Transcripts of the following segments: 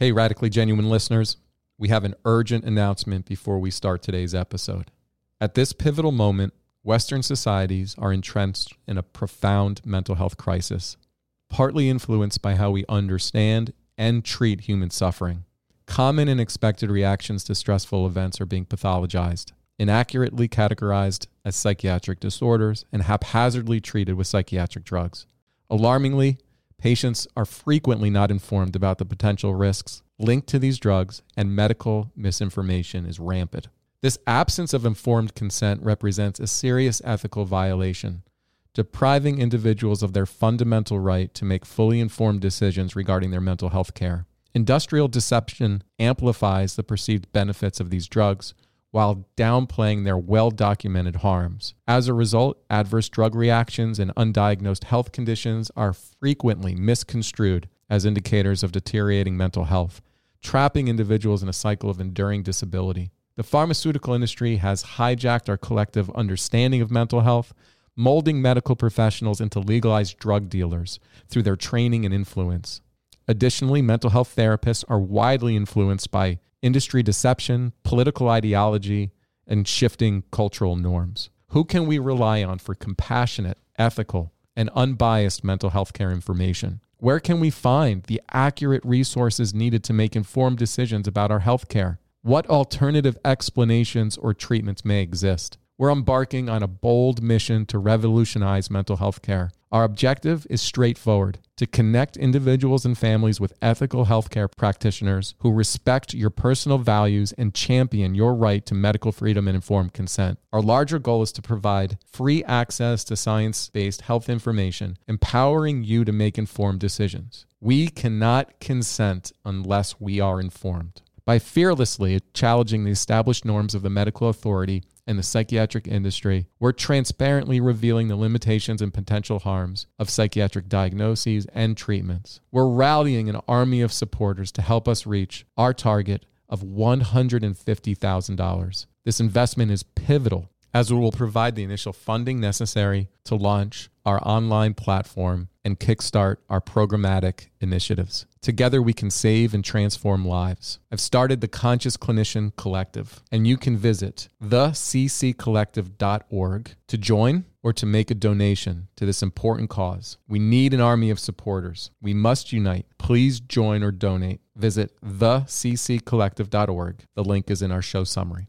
Hey, radically genuine listeners, we have an urgent announcement before we start today's episode. At this pivotal moment, Western societies are entrenched in a profound mental health crisis, partly influenced by how we understand and treat human suffering. Common and expected reactions to stressful events are being pathologized, inaccurately categorized as psychiatric disorders, and haphazardly treated with psychiatric drugs. Alarmingly, patients are frequently not informed about the potential risks linked to these drugs, and medical misinformation is rampant. This absence of informed consent represents a serious ethical violation, depriving individuals of their fundamental right to make fully informed decisions regarding their mental health care. Industrial deception amplifies the perceived benefits of these drugs while downplaying their well documented harms. As a result, adverse drug reactions and undiagnosed health conditions are frequently misconstrued as indicators of deteriorating mental health, trapping individuals in a cycle of enduring disability. The pharmaceutical industry has hijacked our collective understanding of mental health, molding medical professionals into legalized drug dealers through their training and influence. Additionally, mental health therapists are widely influenced by industry deception, political ideology, and shifting cultural norms. Who can we rely on for compassionate, ethical, and unbiased mental health care information? Where can we find the accurate resources needed to make informed decisions about our health care? What alternative explanations or treatments may exist? We're embarking on a bold mission to revolutionize mental health care. Our objective is straightforward to connect individuals and families with ethical healthcare practitioners who respect your personal values and champion your right to medical freedom and informed consent. Our larger goal is to provide free access to science based health information, empowering you to make informed decisions. We cannot consent unless we are informed. By fearlessly challenging the established norms of the medical authority and the psychiatric industry, we're transparently revealing the limitations and potential harms of psychiatric diagnoses and treatments. We're rallying an army of supporters to help us reach our target of $150,000. This investment is pivotal as it will provide the initial funding necessary to launch our online platform and kickstart our programmatic initiatives. Together, we can save and transform lives. I've started the Conscious Clinician Collective, and you can visit thecccollective.org to join or to make a donation to this important cause. We need an army of supporters. We must unite. Please join or donate. Visit thecccollective.org. The link is in our show summary.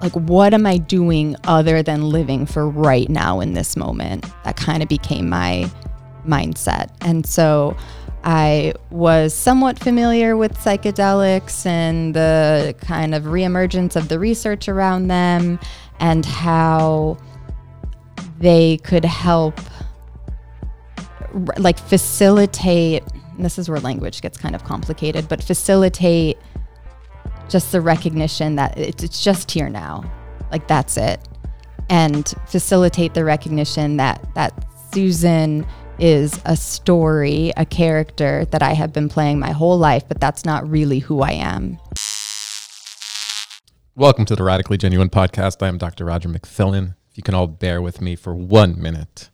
Like what am i doing other than living for right now in this moment? That kind of became my mindset. And so i was somewhat familiar with psychedelics and the kind of reemergence of the research around them and how they could help like facilitate this is where language gets kind of complicated but facilitate just the recognition that it's, it's just here now. Like that's it. And facilitate the recognition that that susan is a story a character that i have been playing my whole life but that's not really who i am. Welcome to the radically genuine podcast. I am dr roger mcfillin if you can all bear with me for one minute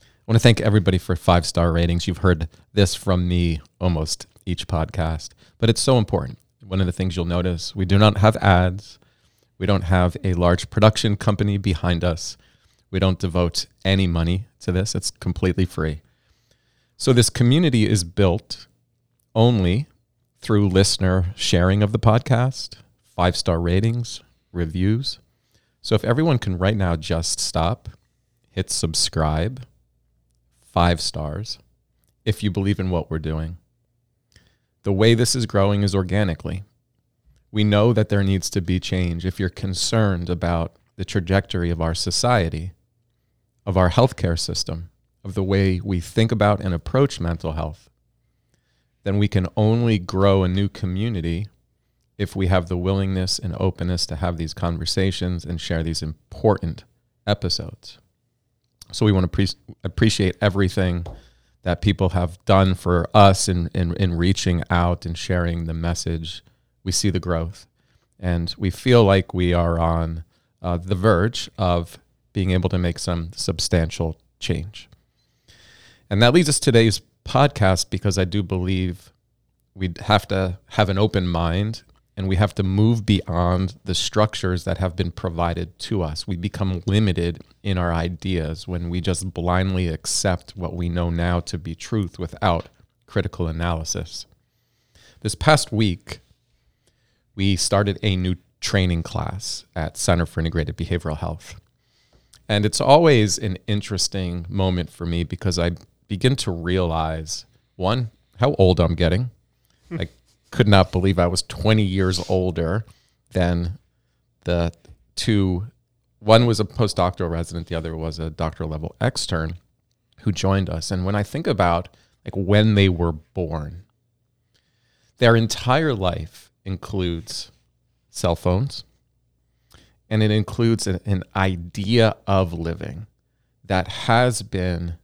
I want to thank everybody for five star ratings. You've heard this from me almost each podcast, but it's so important one of the things you'll notice we do not have ads. We don't have a large production company behind us. We don't devote any money to this. It's completely free. So this community is built only through listener sharing of the podcast, five star ratings, reviews. So if everyone can right now just stop, hit subscribe, five stars, if you believe in what we're doing the way this is growing is organically. We know that there needs to be change. If you're concerned about the trajectory of our society, of our healthcare system, of the way we think about and approach mental health, then we can only grow a new community if we have the willingness and openness to have these conversations and share these important episodes. So we want to pre- appreciate everything that people have done for us in, in, in reaching out and sharing the message. We see the growth. And we feel like we are on uh, the verge of being able to make some substantial change. And that leads us to today's podcast because I do believe we have to have an open mind and we have to move beyond the structures that have been provided to us. We become limited in our ideas when we just blindly accept what we know now to be truth without critical analysis. This past week, we started a new training class at Center for Integrated Behavioral Health. And it's always an interesting moment for me because I begin to realize one, how old I'm getting. Hmm. Like could not believe I was 20 years older than the two. One was a postdoctoral resident, the other was a doctoral level extern who joined us. And when I think about like when they were born, their entire life includes cell phones and it includes an, an idea of living that has been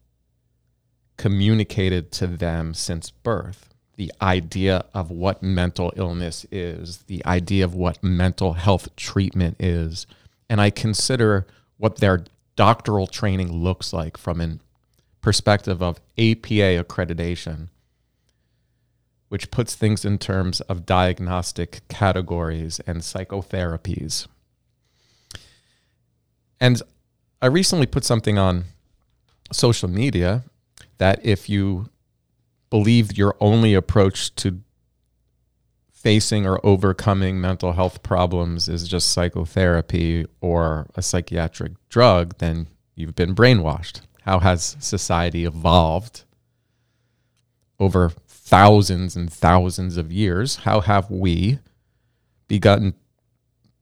communicated to them since birth the idea of what mental illness is, the idea of what mental health treatment is. And I consider what their doctoral training looks like from a perspective of APA accreditation, which puts things in terms of diagnostic categories and psychotherapies. And I recently put something on social media that if you believe your only approach to facing or overcoming mental health problems is just psychotherapy or a psychiatric drug, then you've been brainwashed. How has society evolved over thousands and thousands of years? How have we begun?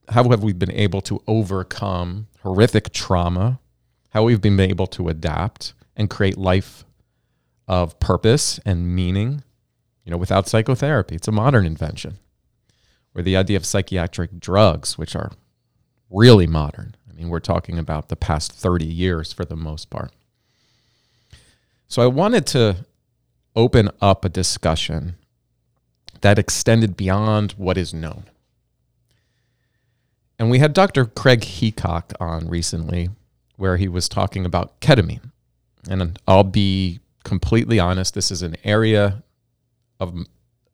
How have we been able to overcome horrific trauma? How we've been able to adapt and create life of purpose and meaning, you know, without psychotherapy. It's a modern invention. Or the idea of psychiatric drugs, which are really modern. I mean, we're talking about the past 30 years for the most part. So I wanted to open up a discussion that extended beyond what is known. And we had Dr. Craig Heacock on recently, where he was talking about ketamine. And I'll be completely honest, this is an area of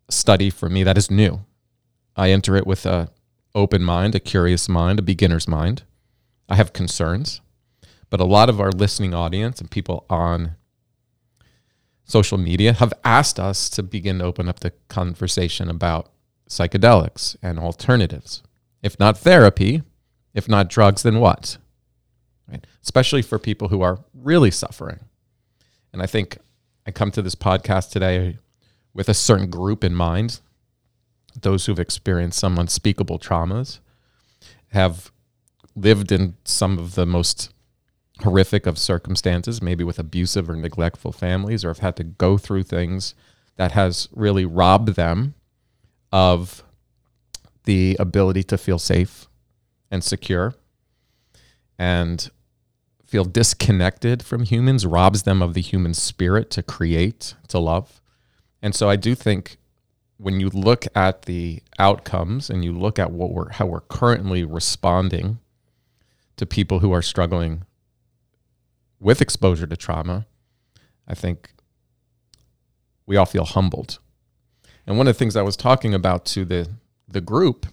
study for me that is new. I enter it with a open mind, a curious mind, a beginner's mind. I have concerns, but a lot of our listening audience and people on social media have asked us to begin to open up the conversation about psychedelics and alternatives. If not therapy, if not drugs, then what? Right? Especially for people who are really suffering. And I think I come to this podcast today with a certain group in mind those who've experienced some unspeakable traumas, have lived in some of the most horrific of circumstances, maybe with abusive or neglectful families, or have had to go through things that has really robbed them of the ability to feel safe and secure. And feel disconnected from humans robs them of the human spirit to create, to love. And so I do think when you look at the outcomes and you look at what we're how we're currently responding to people who are struggling with exposure to trauma, I think we all feel humbled. And one of the things I was talking about to the the group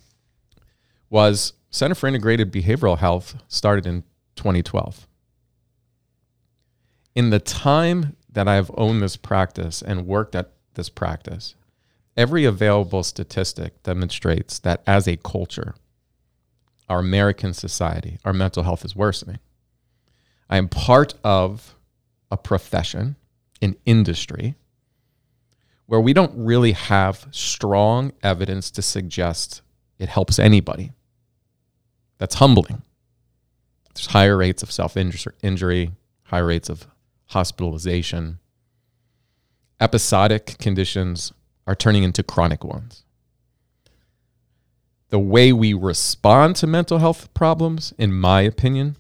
was Center for Integrated Behavioral Health started in 2012 in the time that I have owned this practice and worked at this practice, every available statistic demonstrates that as a culture, our American society, our mental health is worsening. I am part of a profession, an industry, where we don't really have strong evidence to suggest it helps anybody. That's humbling. There's higher rates of self injury, high rates of hospitalization. Episodic conditions are turning into chronic ones. The way we respond to mental health problems, in my opinion,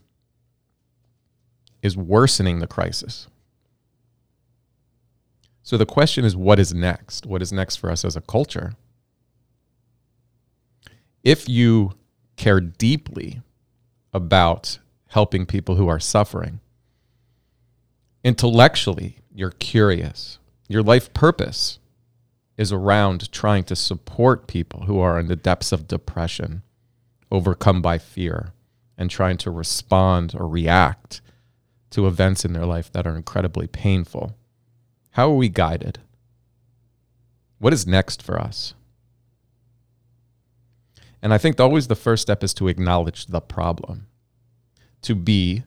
is worsening the crisis. So the question is what is next? What is next for us as a culture? If you care deeply about helping people who are suffering, intellectually, you're curious. Your life purpose is around trying to support people who are in the depths of depression, overcome by fear, and trying to respond or react to events in their life that are incredibly painful. How are we guided? What is next for us? And I think always the first step is to acknowledge the problem, to be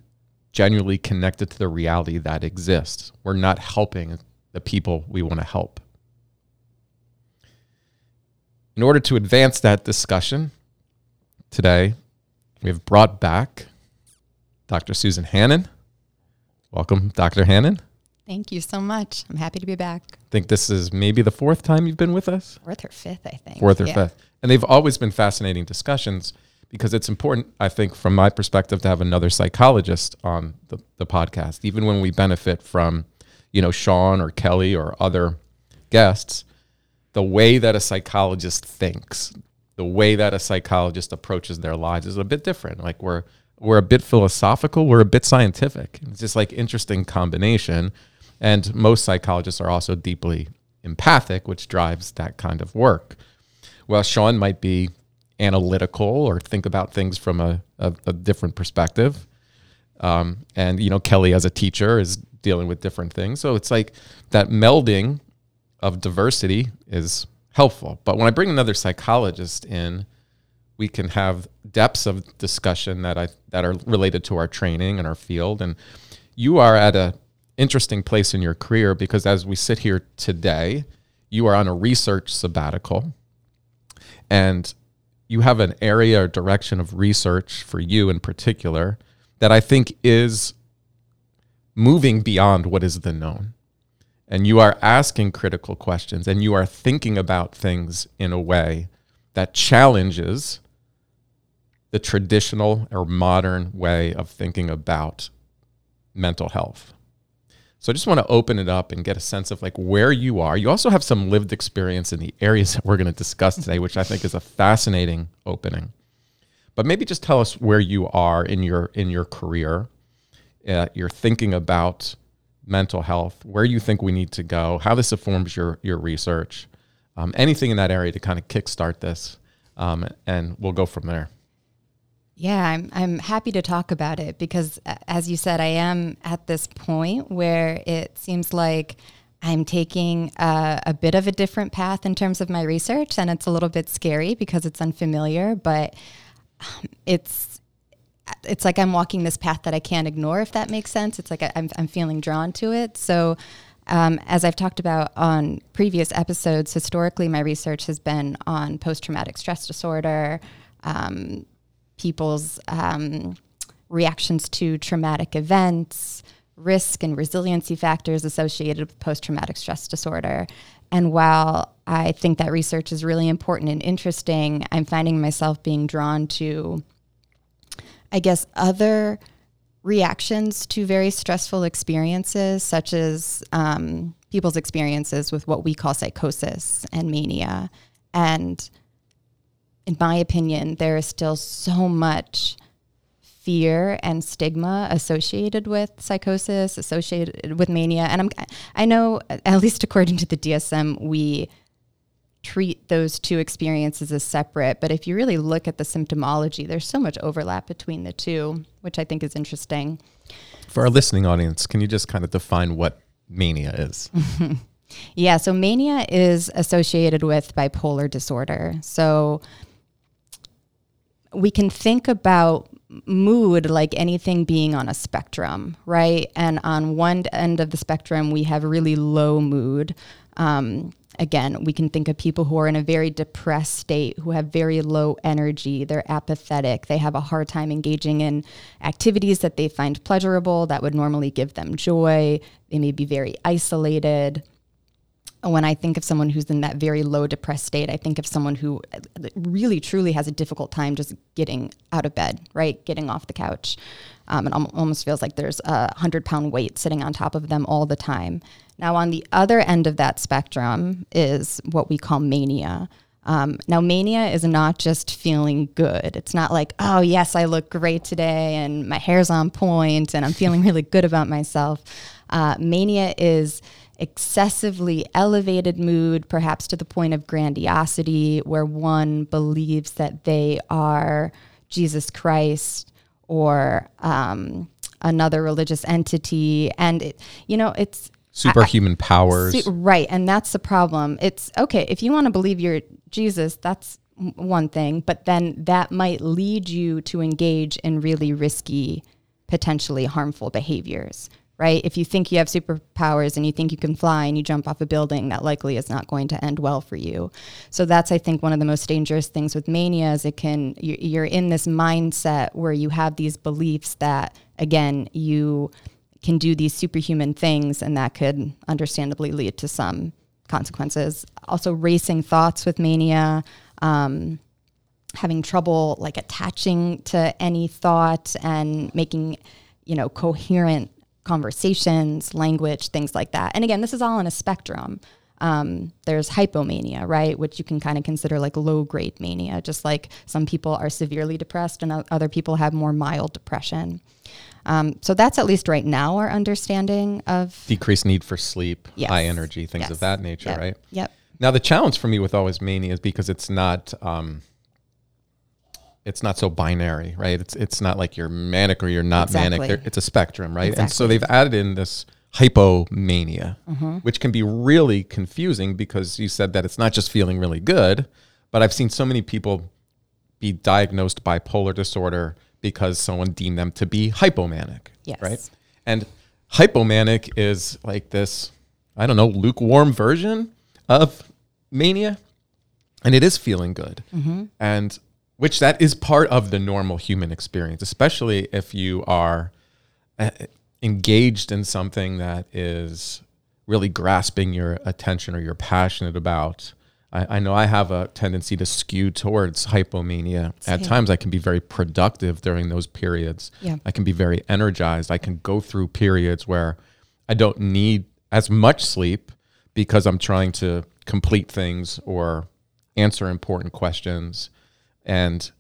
genuinely connected to the reality that exists. We're not helping the people we want to help. In order to advance that discussion, today we have brought back Dr. Susan Hannan. Welcome, Dr. Hannan. Thank you so much. I'm happy to be back. I think this is maybe the fourth time you've been with us. Fourth or fifth, I think. Fourth or yeah. fifth. And they've always been fascinating discussions because it's important, I think, from my perspective, to have another psychologist on the, the podcast. Even when we benefit from, you know, Sean or Kelly or other guests, the way that a psychologist thinks, the way that a psychologist approaches their lives is a bit different. Like we're we're a bit philosophical, we're a bit scientific. It's just like interesting combination. And most psychologists are also deeply empathic, which drives that kind of work. Well, Sean might be analytical or think about things from a, a, a different perspective. Um, and you know, Kelly as a teacher is dealing with different things. So it's like that melding of diversity is helpful. But when I bring another psychologist in, we can have depths of discussion that I that are related to our training and our field. And you are at a interesting place in your career because as we sit here today, you are on a research sabbatical, and you have an area or direction of research for you in particular that I think is moving beyond what is the known and you are asking critical questions and you are thinking about things in a way that challenges the traditional or modern way of thinking about mental health. So I just want to open it up and get a sense of like where you are. You also have some lived experience in the areas that we're going to discuss today, which I think is a fascinating opening. But maybe just tell us where you are in your in your career. Uh, you're thinking about mental health, where you think we need to go, how this informs your your research, um, anything in that area to kind of kickstart this, um, and we'll go from there. Yeah, I'm I'm happy to talk about it because, as you said, I am at this point where it seems like I'm taking a, a, bit of a different path in terms of my research, and it's a little bit scary because it's unfamiliar, but um, it's it's like I'm walking this path that I can't ignore, if that makes sense. It's like I, am I'm feeling drawn to it. So, um, as I've talked about on previous episodes, historically, my research has been on post traumatic stress disorder, um, people's um, reactions to traumatic events, risk and resiliency factors associated with post traumatic stress disorder. And while I think that research is really important and interesting, I'm finding myself being drawn to I guess, other reactions to very stressful experiences, such as um, people's experiences with what we call psychosis and mania. And in my opinion, there is still so much fear and stigma associated with psychosis, associated with mania. And I'm, I know, at least according to the DSM, we treat those two experiences as separate. But if you really look at the symptomology, there's so much overlap between the two, which I think is interesting. For our listening audience, can you just kind of define what mania is? yeah, so mania is associated with bipolar disorder. So we can think about mood like anything being on a spectrum, right? And on one end of the spectrum, we have really low mood. Um, again, we can think of people who are in a very depressed state, who have very low energy, they're apathetic, they have a hard time engaging in activities that they find pleasurable that would normally give them joy, they may be very isolated. When I think of someone who's in that very low depressed state, I think of someone who really truly has a difficult time just getting out of bed, right? Getting off the couch. Um, it almost feels like there's a hundred pound weight sitting on top of them all the time. Now, on the other end of that spectrum is what we call mania. Um, now, mania is not just feeling good. It's not like, oh, yes, I look great today and my hair's on point and I'm feeling really good about myself. Uh, mania is excessively elevated mood, perhaps to the point of grandiosity, where one believes that they are Jesus Christ or um, another religious entity. And, it, you know, it's superhuman I, powers. Su- right. And that's the problem. It's okay, if you want to believe you're Jesus, that's one thing, but then that might lead you to engage in really risky, potentially harmful behaviors. Right? If you think you have superpowers and you think you can fly and you jump off a building, that likely is not going to end well for you. So that's, I think, one of the most dangerous things with mania is it can you're in this mindset where you have these beliefs that, again, you can do these superhuman things, and that could understandably lead to some consequences. Also, racing thoughts with mania, um, having trouble like attaching to any thought and making, you know, coherent conversations, language, things like that. And again, this is all on a spectrum. Um, there's hypomania, right, which you can kind of consider like low grade mania, just like some people are severely depressed and other people have more mild depression. Um, so that's at least right now our understanding of decreased need for sleep, yes. high energy, things yes. of that nature, yep. right? Yep. Now the challenge for me with always mania is because it's not um, it's not so binary, right? It's it's not like you're manic or you're not exactly. manic. it's a spectrum, right? Exactly. And so they've added in this hypomania, mm-hmm. which can be really confusing because you said that it's not just feeling really good, but I've seen so many people be diagnosed bipolar disorder because someone deemed them to be hypomanic. Yes. Right. And hypomanic is like this, I don't know, lukewarm version of mania. And it is feeling good. Mm-hmm. And which that is part of the normal human experience, especially if you are uh, engaged in something that is really grasping your attention or you're passionate about. I, I, know I have a tendency to skew towards hypomania. Same. At times, I can be very productive during those periods. Yeah. I can be very energized. I can go through periods where I don't need as much sleep because I'm trying to complete things or answer important questions. And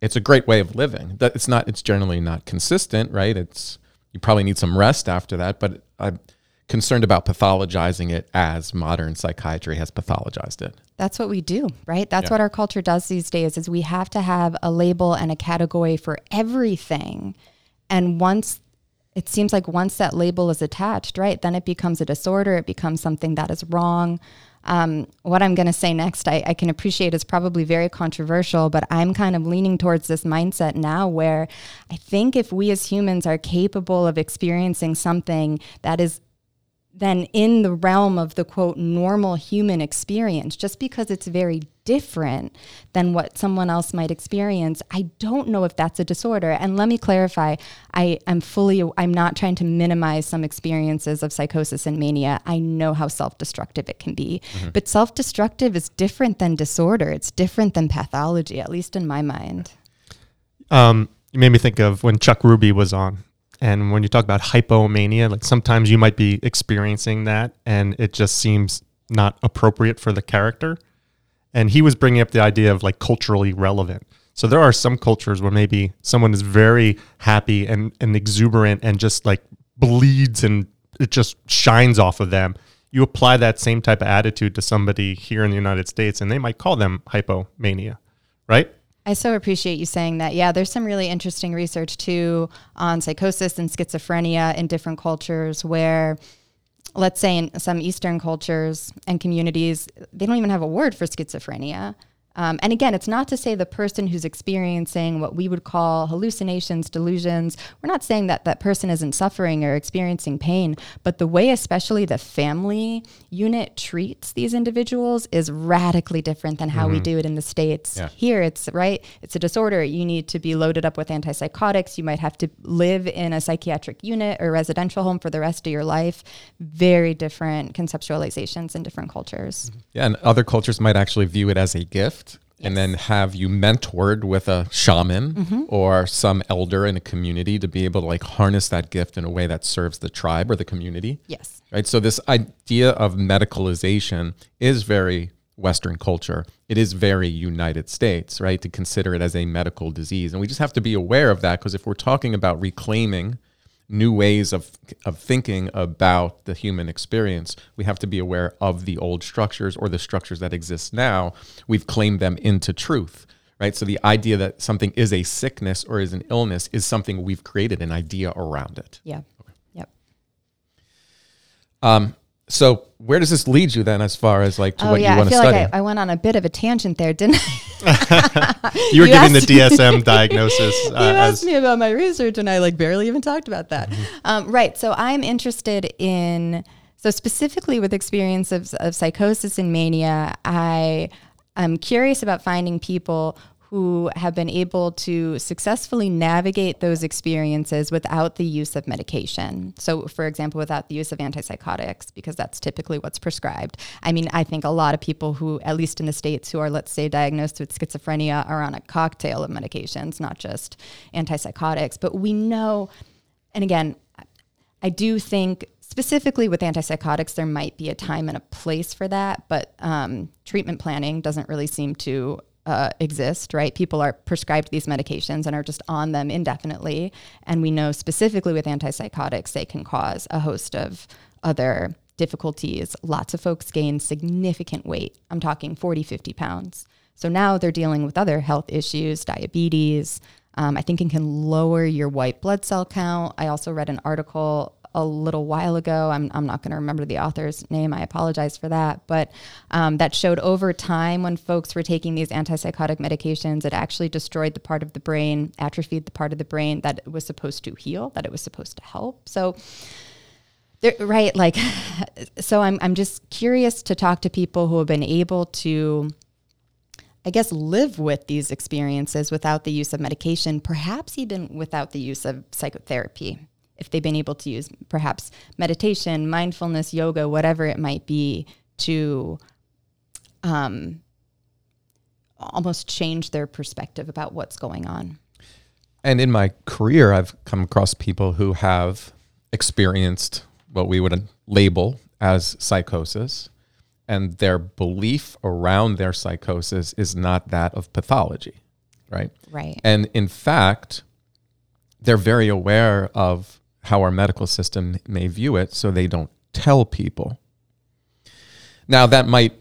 it's a great way of living. That it's not. It's generally not consistent, right? It's you probably need some rest after that. But I'm concerned about pathologizing it as modern psychiatry has pathologized it. That's what we do, right? That's yeah. what our culture does these days is we have to have a label and a category for everything. And once it seems like once that label is attached, right, then it becomes a disorder, it becomes something that is wrong. Um, what I'm going to say next, I, I, can appreciate is probably very controversial, but I'm kind of leaning towards this mindset now where I think if we as humans are capable of experiencing something that is then in the realm of the quote normal human experience just because it's very different than what someone else might experience i don't know if that's a disorder. And let me clarify i am fully i'm not trying to minimize some experiences of psychosis and mania. I know how self-destructive it can be. Mm-hmm. but self-destructive is different than disorder. It's different than pathology at least in my mind. Um, you made me think of when chuck ruby was on. And when you talk about hypomania, like sometimes you might be experiencing that and it just seems not appropriate for the character. And he was bringing up the idea of like culturally relevant. So there are some cultures where maybe someone is very happy and, and exuberant and just like bleeds and it just shines off of them. You apply that same type of attitude to somebody here in the United States and they might call them hypomania, right? I so appreciate you saying that. Yeah, there's some really interesting research too on psychosis and schizophrenia in different cultures where let's say in some eastern cultures and communities they don't even have a word for schizophrenia Um, and again, it's not to say the person who's experiencing what we would call hallucinations, delusions, we're not saying that that person isn't suffering or experiencing pain, but the way, especially the family unit treats these individuals, is radically different than how mm-hmm. we do it in the States. Yeah. Here, it's right, it's a disorder. You need to be loaded up with antipsychotics. You might have to live in a psychiatric unit or residential home for the rest of your life. Very different conceptualizations in different cultures. Yeah, and other cultures might actually view it as a gift Yes. and then have you mentored with a shaman mm-hmm. or some elder in a community to be able to like harness that gift in a way that serves the tribe or the community. Yes. Right. So this idea of medicalization is very Western culture. It is very United States, right? To consider it as a medical disease. And we just have to be aware of that because if we're talking about reclaiming new ways of, of thinking about the human experience, we have to be aware of the old structures or the structures that exist now. We've claimed them into truth, right? So the idea that something is a sickness or is an illness is something we've created an idea around it. Yeah. Okay. Yep. Um, so where does this lead you then as far as like to oh, what yeah, you want to study? Like I, I, went on a bit of a tangent there, didn't I? you were you giving the DSM diagnosis. Uh, you asked me about my research and I like barely even talked about that. Mm-hmm. Um, right. So I'm interested in, so specifically with experience of, of psychosis and mania, I I'm curious about finding people who have been able to successfully navigate those experiences without the use of medication. So, for example, without the use of antipsychotics, because that's typically what's prescribed. I mean, I think a lot of people who, at least in the States, who are, let's say, diagnosed with schizophrenia are on a cocktail of medications, not just antipsychotics. But we know, and again, I do think specifically with antipsychotics, there might be a time and a place for that, but um, treatment planning doesn't really seem to uh, exist, right? People are prescribed these medications and are just on them indefinitely. And we know specifically with antipsychotics, they can cause a host of other difficulties. Lots of folks gain significant weight. I'm talking 40, 50 pounds. So now they're dealing with other health issues, diabetes. Um, I think it can lower your white blood cell count. I also read an article a little while ago. I'm, I'm not going to remember the author's name. I apologize for that. But um, that showed over time when folks were taking these antipsychotic medications, it actually destroyed the part of the brain, atrophied the part of the brain that was supposed to heal, that it was supposed to help. So, right, like, so I'm, I'm just curious to talk to people who have been able to. I guess, live with these experiences without the use of medication, perhaps even without the use of psychotherapy if they've been able to use perhaps meditation, mindfulness, yoga, whatever it might be, to um, almost change their perspective about what's going on. And in my career, I've come across people who have experienced what we would label as psychosis, and their belief around their psychosis is not that of pathology, right? Right. And in fact, they're very aware of how our medical system may view it so they don't tell people. Now, that might,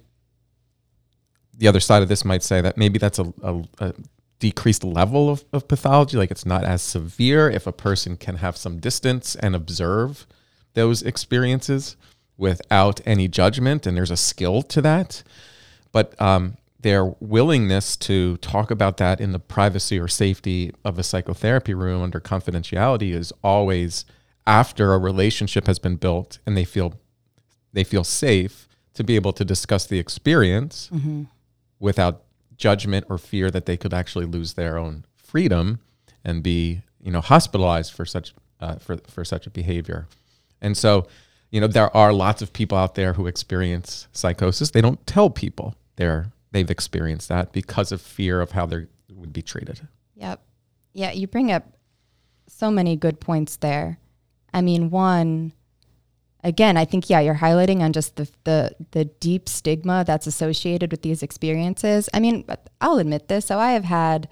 the other side of this might say that maybe that's a, a, a decreased level of, of pathology, like it's not as severe if a person can have some distance and observe those experiences without any judgment, and there's a skill to that. But um, their willingness to talk about that in the privacy or safety of a psychotherapy room under confidentiality is always after a relationship has been built and they feel they feel safe to be able to discuss the experience mm-hmm. without judgment or fear that they could actually lose their own freedom and be you know hospitalized for such uh, for for such a behavior and so you know there are lots of people out there who experience psychosis they don't tell people they're they've experienced that because of fear of how they would be treated. Yep. Yeah, you bring up so many good points there. I mean, one, again, I think yeah, you're highlighting on just the the the deep stigma that's associated with these experiences. I mean, I'll admit this. So I have had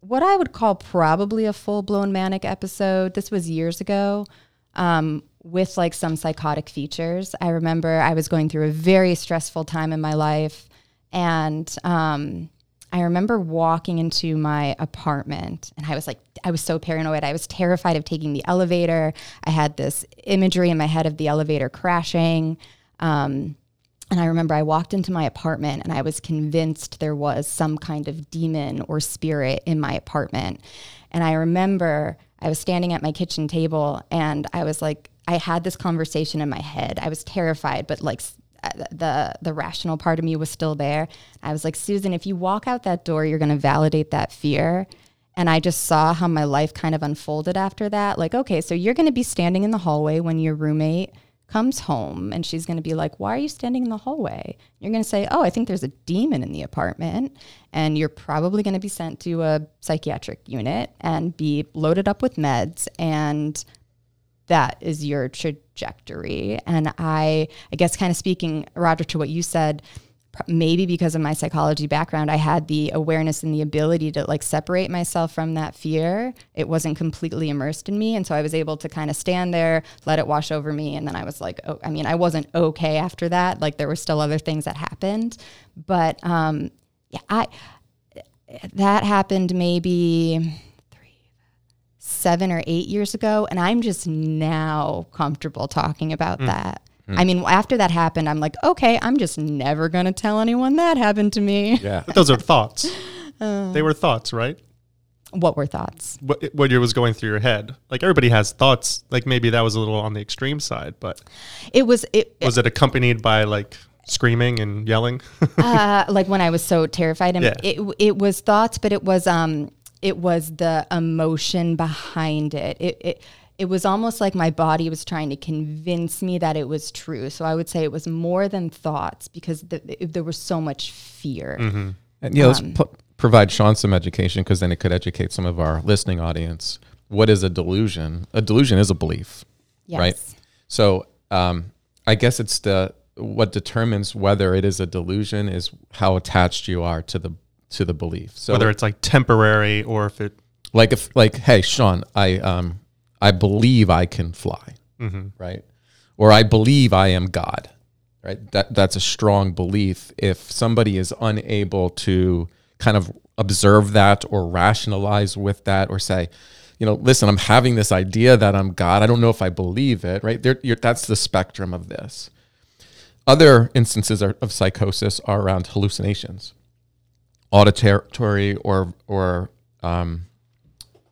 what I would call probably a full blown manic episode. This was years ago. Um, with like some psychotic features. I remember I was going through a very stressful time in my life. And um, I remember walking into my apartment and I was like, I was so paranoid. I was terrified of taking the elevator. I had this imagery in my head of the elevator crashing. Um, And I remember I walked into my apartment and I was convinced there was some kind of demon or spirit in my apartment. And I remember I was standing at my kitchen table and I was like, I had this conversation in my head. I was terrified, but like the the rational part of me was still there. I was like, Susan, if you walk out that door, you're going to validate that fear. And I just saw how my life kind of unfolded after that. Like, okay, so you're going to be standing in the hallway when your roommate comes home and she's going to be like, Why are you standing in the hallway? You're going to say, Oh, I think there's a demon in the apartment. And you're probably going to be sent to a psychiatric unit and be loaded up with meds. And that is your trajectory. And I, I guess, kind of speaking, Roger, to what you said, maybe because of my psychology background, I had the awareness and the ability to like separate myself from that fear. It wasn't completely immersed in me. And so I was able to kind of stand there, let it wash over me. And then I was like, oh, I mean, I wasn't okay after that. Like there were still other things that happened. But um, yeah, I, that happened maybe seven or eight years ago. And I'm just now comfortable talking about mm. that. Mm. I mean, after that happened, I'm like, okay, I'm just never going to tell anyone that happened to me. Yeah. But those are thoughts. Uh, they were thoughts, right? What were thoughts? What, what was going through your head? Like everybody has thoughts. Like maybe that was a little on the extreme side, but it was. It, was it accompanied by like screaming and yelling? uh, like when I was so terrified, and yeah. it it was thoughts, but it was um it was the emotion behind it. It it it was almost like my body was trying to convince me that it was true. So I would say it was more than thoughts because the, it, there was so much fear. Mm-hmm. And yeah, um, let's pu- provide Sean some education because then it could educate some of our listening audience. What is a delusion? A delusion is a belief, yes. right? So um, I guess it's the what determines whether it is a delusion is how attached you are to the to the belief. So whether it's like temporary or if it like if like hey Sean, I um I believe I can fly, mm-hmm. right? Or I believe I am God, right? That that's a strong belief. If somebody is unable to kind of observe that or rationalize with that, or say, you know, listen, I'm having this idea that I'm God. I don't know if I believe it, right? There, that's the spectrum of this. Other instances are, of psychosis are around hallucinations, auditory or or um,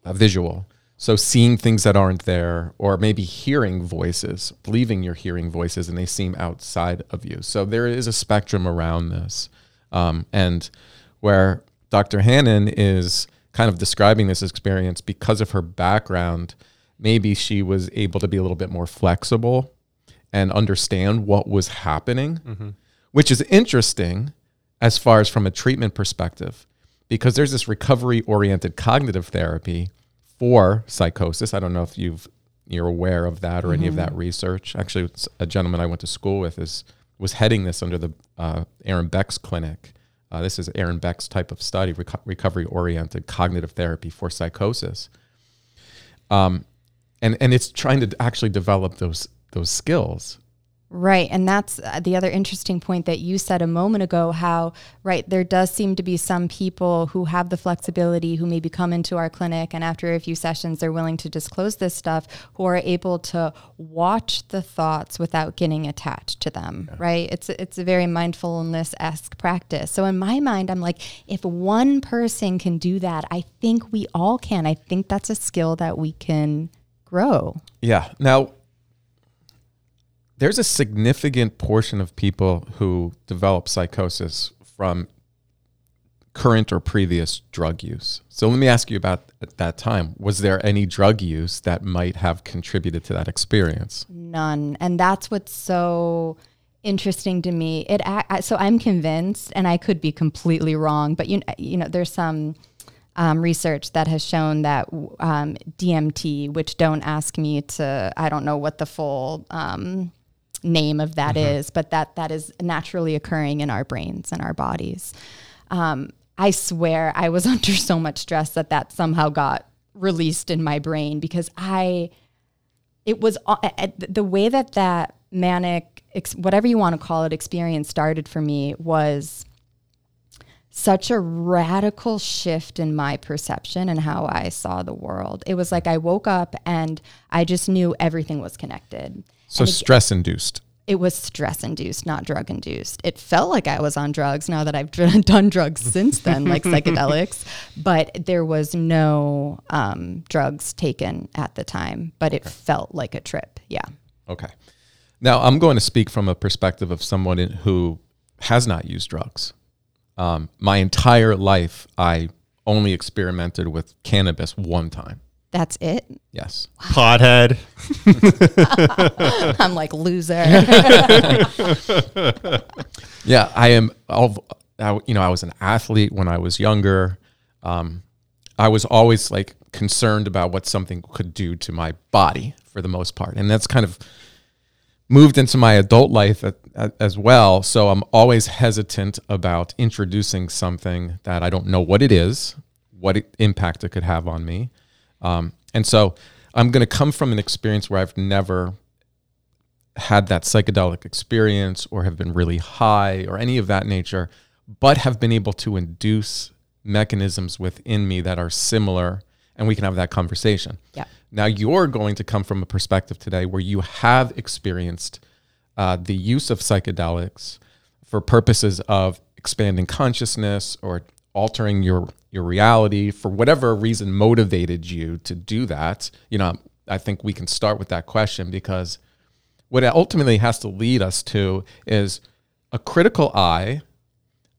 visual. So seeing things that aren't there, or maybe hearing voices, believing you're hearing voices, and they seem outside of you. So there is a spectrum around this, um, and where Dr. Hannan is kind of describing this experience because of her background, maybe she was able to be a little bit more flexible and understand what was happening, mm-hmm. which is interesting as far as from a treatment perspective, because there's this recovery oriented cognitive therapy for psychosis. I don't know if you've you're aware of that or mm-hmm. any of that mm-hmm. research. Actually, a gentleman I went to school with is was heading this under the uh, Aaron Beck's clinic. Uh, this is Aaron Beck's type of study, reco- recovery oriented cognitive therapy for psychosis. Um, and and it's trying to actually develop those those skills Right. And that's uh, the other interesting point that you said a moment ago how, right, there does seem to be some people who have the flexibility who maybe come into our clinic and after a few sessions they're willing to disclose this stuff, who are able to watch the thoughts without getting attached to them, yeah. right? It's, it's a very mindfulness esque practice. So in my mind, I'm like, if one person can do that, I think we all can. I think that's a skill that we can grow. Yeah. Now, there's a significant portion of people who develop psychosis from current or previous drug use. So let me ask you about at that time. Was there any drug use that might have contributed to that experience? None. And that's what's so interesting to me. It so I'm convinced and I could be completely wrong, but you you know there's some um, research that has shown that um, DMT, which don't ask me to, I don't know what the full um, name of that mm-hmm. is, but that that is naturally occurring in our brains and our bodies. Um, I swear I was under so much stress that that somehow got released in my brain because I, it was uh, uh the way that that manic, whatever you want to call it, experience started for me was such a radical shift in my perception and how I saw the world. It was like I woke up and I just knew everything was connected. So stress induced. it was stress induced, not drug induced. It felt like I was on drugs now that I've done drugs since then, like psychedelics, but there was no um, drugs taken at the time, but it felt like a trip. Yeah. Okay. Now I'm going to speak from a perspective of someone in- who has not used drugs. Um, my entire life, I only experimented with cannabis one time. That's it. Yes. Pothead. I'm like loser. Yeah, I am. I'll- you know, I was an athlete when I was younger. Um, I was always like concerned about what something could do to my body for the most part, and that's kind of moved into my adult life as well. So I'm always hesitant about introducing something that I don't know what it is, what impact it could have on me, um, and so I'm going to come from an experience where I've never had that psychedelic experience or have been really high or any of that nature, but have been able to induce mechanisms within me that are similar and we can have that conversation. Yeah. Now you're going to come from a perspective today where you have experienced uh, the use of psychedelics for purposes of expanding consciousness or altering your your reality for whatever reason motivated you to do that. You know, I think we can start with that question because what it ultimately has to lead us to is a critical eye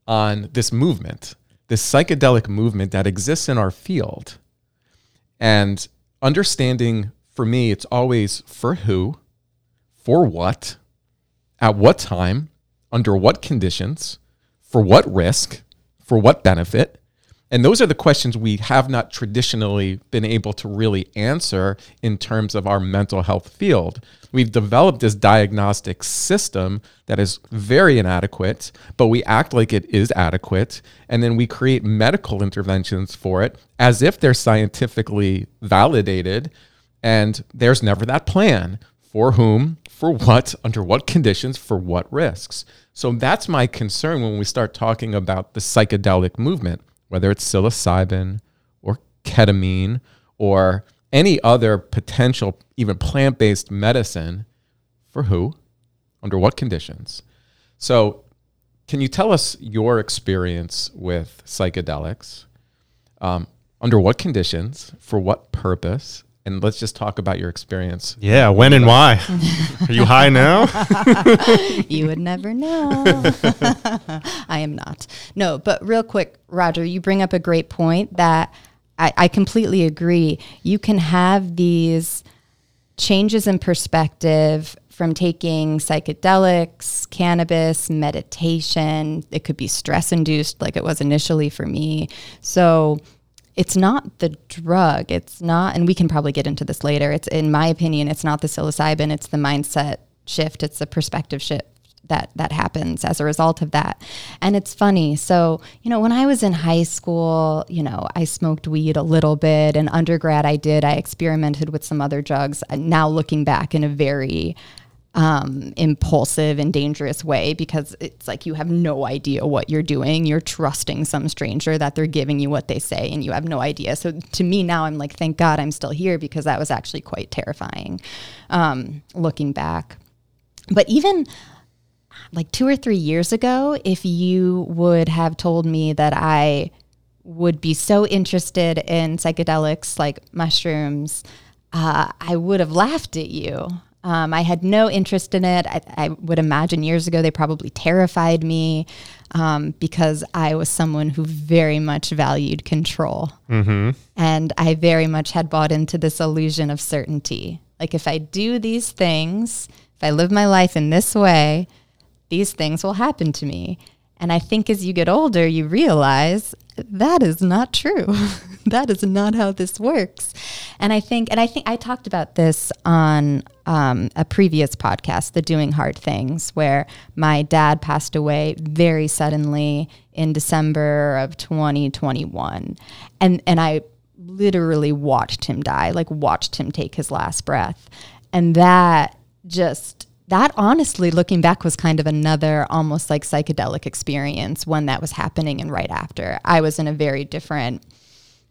on this movement, this psychedelic movement that exists in our field. And understanding for me, it's always for who, for what, at what time, under what conditions, for what risk, for what benefit. And those are the questions we have not traditionally been able to really answer in terms of our mental health field. We've developed this diagnostic system that is very inadequate, but we act like it is adequate. And then we create medical interventions for it as if they're scientifically validated. And there's never that plan for whom, for what, under what conditions, for what risks. So that's my concern when we start talking about the psychedelic movement, whether it's psilocybin or ketamine or any other potential, even plant based medicine. For who? Under what conditions? So, can you tell us your experience with psychedelics? Um, under what conditions? For what purpose? And let's just talk about your experience. Yeah, when and why? Are you high now? you would never know. I am not. No, but real quick, Roger, you bring up a great point that I, I completely agree. You can have these changes in perspective from taking psychedelics, cannabis, meditation. It could be stress induced, like it was initially for me. So it's not the drug. It's not, and we can probably get into this later. It's, in my opinion, it's not the psilocybin. It's the mindset shift. It's the perspective shift that that happens as a result of that. And it's funny. So, you know, when I was in high school, you know, I smoked weed a little bit and undergrad I did. I experimented with some other drugs. Now looking back in a very um, impulsive and dangerous way because it's like you have no idea what you're doing. You're trusting some stranger that they're giving you what they say and you have no idea. So to me now, I'm like, thank God I'm still here because that was actually quite terrifying um, looking back. But even like two or three years ago, if you would have told me that I would be so interested in psychedelics like mushrooms, uh, I would have laughed at you. Um, I had no interest in it. I, I, would imagine years ago they probably terrified me um, because I was someone who very much valued control. Mm-hmm. And I very much had bought into this illusion of certainty. Like, if I do these things, if I live my life in this way, these things will happen to me. And I think as you get older, you realize that is not true. that is not how this works. And I think, and I think I talked about this on um, a previous podcast, the Doing Hard Things, where my dad passed away very suddenly in December of 2021, and and I literally watched him die, like watched him take his last breath, and that just that honestly looking back was kind of another almost like psychedelic experience when that was happening and right after i was in a very different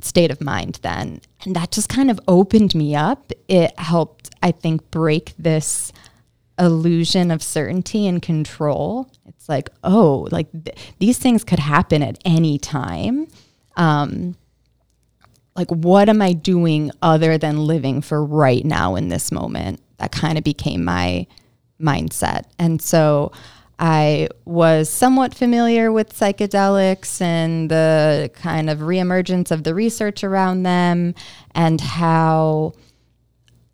state of mind then and that just kind of opened me up it helped i think break this illusion of certainty and control. It's like, oh, like th- these things could happen at any time. Um, like, what am I doing other than living for right now in this moment? That kind of became my mindset. And so I was somewhat familiar with psychedelics and the kind of reemergence of the research around them and how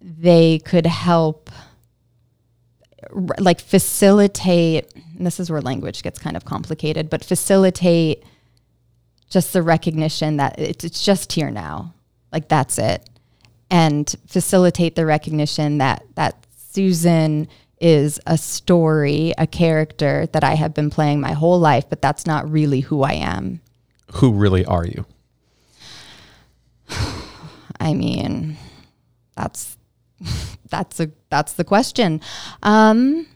they could help like facilitate this is where language gets kind of complicated but facilitate just the recognition that it's, it's just here now like that's it and facilitate the recognition that that susan is a story a character that i have been playing my whole life but that's not really who i am Who really are you? i mean that's that's a that's the question um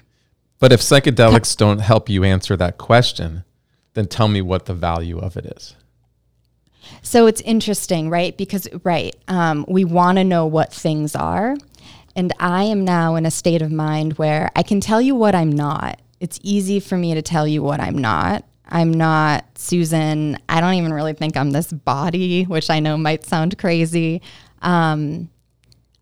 But if psychedelics don't help you answer that question, then tell me what the value of it is. So it's interesting, right? Because, right, um, we want to know what things are. And I am now in a state of mind where I can tell you what I'm not. It's easy for me to tell you what I'm not. I'm not Susan. I don't even really think I'm this body, which I know might sound crazy. Um,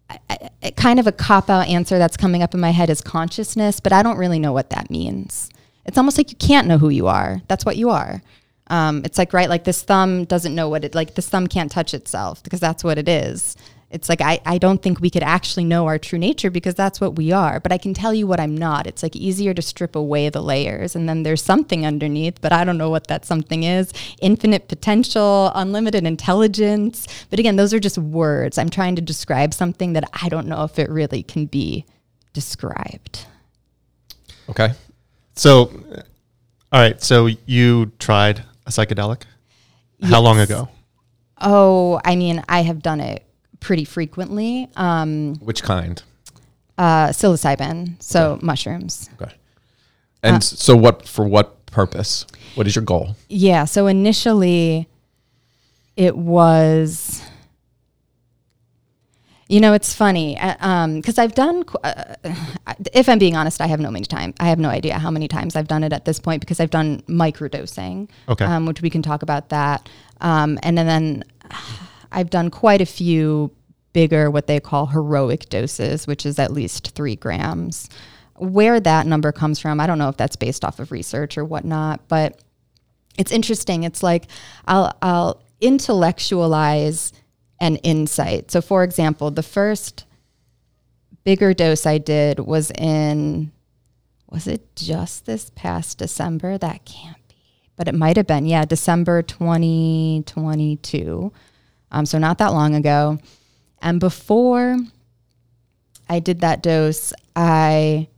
I, I, kind of a cop out answer that's coming up in my head is consciousness, but I don't really know what that means. It's almost like you can't know who you are. That's what you are. Um, it's like, right, like this thumb doesn't know what it, like this thumb can't touch itself because that's what it is. It's like, I, I don't think we could actually know our true nature because that's what we are. But I can tell you what I'm not. It's like easier to strip away the layers. And then there's something underneath, but I don't know what that something is. Infinite potential, unlimited intelligence. But again, those are just words. I'm trying to describe something that I don't know if it really can be described. Okay. So, uh, all right. So you tried a psychedelic. How long ago? Oh, I mean, I have done it pretty frequently. Um, Which kind? uh, psilocybin, so mushrooms. Okay. And s- so what for what purpose? What is your goal? Yeah. So initially, it was. You know, it's funny because I've done. Uh, if I'm being honest, I have no many time. I have no idea how many times I've done it at this point because I've done microdosing, Okay. um, which we can talk about that. Um, and then, then I've done quite a few bigger, what they call heroic doses, which is at least three grams. Where that number comes from, I don't know if that's based off of research or whatnot, but it's interesting. It's like I'll I'll intellectualize an insight. So for example, the first bigger dose I did was in was it just this past December? That can't be. But it might have been. Yeah, December 2022. Um, so not that long ago. And before I did that dose, I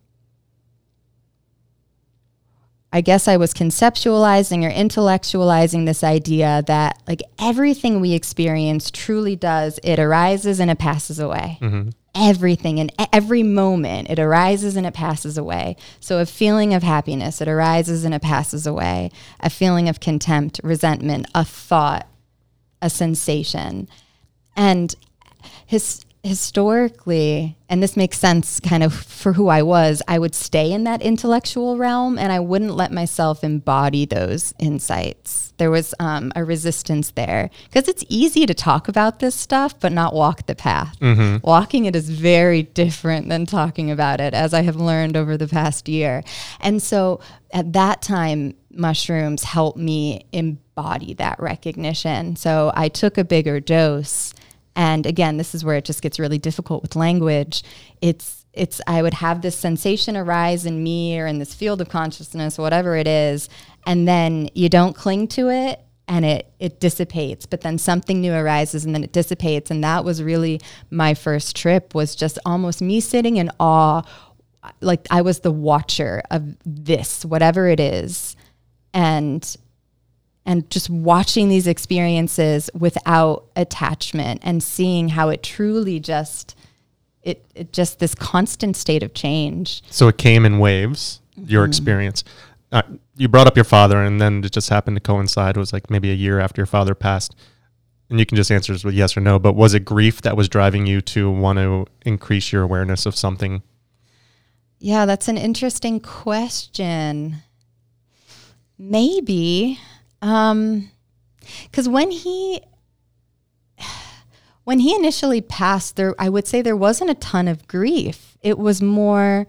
I guess I was conceptualizing or intellectualizing this idea that like everything we experience truly does, it arises and it passes away. Everything and every moment, it arises and it passes away. So, a feeling of happiness, it arises and it passes away. A feeling of contempt, resentment, a thought, a sensation. And his, historically, and this makes sense kind of for who I was, I would stay in that intellectual realm and I wouldn't let myself embody those insights. There was um, a resistance there because it's easy to talk about this stuff, but not walk the path. Walking it is very different than talking about it, as I have learned over the past year. And so at that time, mushrooms helped me embody that recognition. So I took a bigger dose. And again, this is where it just gets really difficult with language. It's it's I would have this sensation arise in me or in this field of consciousness, whatever it is, and then you don't cling to it and it it dissipates but then something new arises and then it dissipates and that was really my first trip was just almost me sitting in awe like I was the watcher of this whatever it is and and just watching these experiences without attachment and seeing how it truly just it, it just this constant state of change So it came in waves. Your experience. Uh, you brought up your father, and then it just happened to coincide. It was like maybe a year after your father passed. And you can just answer this with yes or no. But was it grief that was driving you to want to increase your awareness of something? Yeah, that's an interesting question. Maybe. Um cuz when he when he initially passed there I would say there wasn't a ton of grief. It was more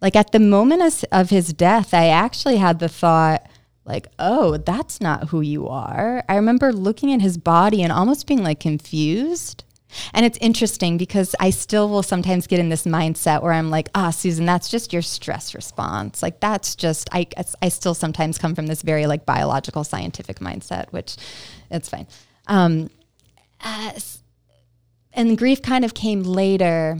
like at the moment of, of his death, I actually had the thought like, "Oh, that's not who you are." I remember looking at his body and almost being like confused and it's interesting because I still will sometimes get in this mindset where I'm like, ah, Susan, that's just your stress response. Like that's just I I still sometimes come from this very like biological scientific mindset, which it's fine. Um, uh, and grief kind of came later.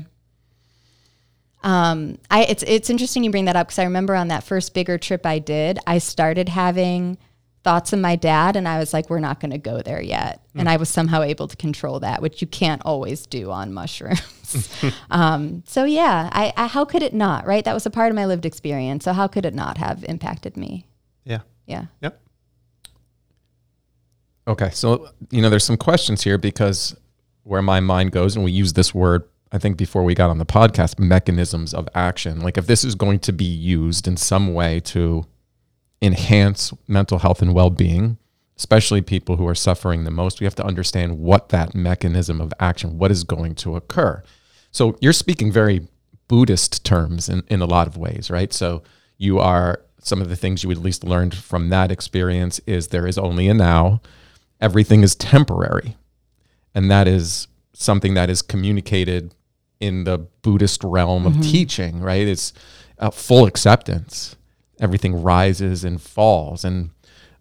Um, I it's it's interesting you bring that up because I remember on that first bigger trip I did, I started having thoughts of my dad and I was like, we're not going to go there yet. Mm. And I was somehow able to control that, which you can't always do on mushrooms. um, so yeah, I, I, how could it not, right? That was a part of my lived experience. So how could it not have impacted me? Yeah. Yeah. Yep. Okay. So, you know, there's some questions here because where my mind goes, and we use this word I think before we got on the podcast, mechanisms of action. Like if this is going to be used in some way to enhance mental health and well-being especially people who are suffering the most we have to understand what that mechanism of action what is going to occur. So you're speaking very buddhist terms in, in a lot of ways right? So you are some of the things you at least learned from that experience is there is only a now. Everything is temporary. And that is something that is communicated in the buddhist realm of mm-hmm. teaching right? It's uh, full acceptance everything rises and falls and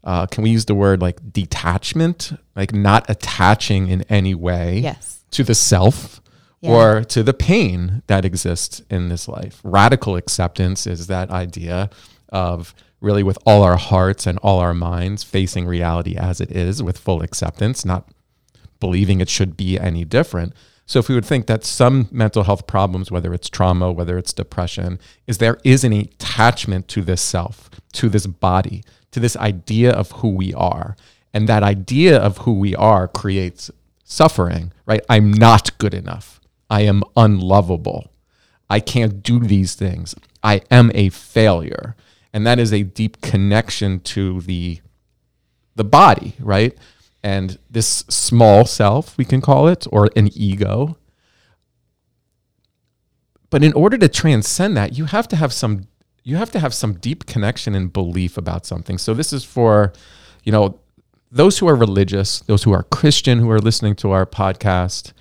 uh, can we use the word like detachment like not attaching in any way yes. to the self yeah. or to the pain that exists in this life radical acceptance is that idea of really with all our hearts and all our minds facing reality as it is with full acceptance not believing it should be any different so if we would think that some mental health problems, whether it's trauma, whether it's depression, is there is an attachment to this self, to this body, to this idea of who we are. And that idea of who we are creates suffering, right? I'm not good enough. I am unlovable. I can't do these things. I am a failure. And that is a deep connection to the the body, right? And this small self, we can call it, or an ego. But in order to transcend that, you have to have some you have to have some deep connection and belief about something. So this is for, you know, those who are religious, those who are Christian who are listening to our podcast,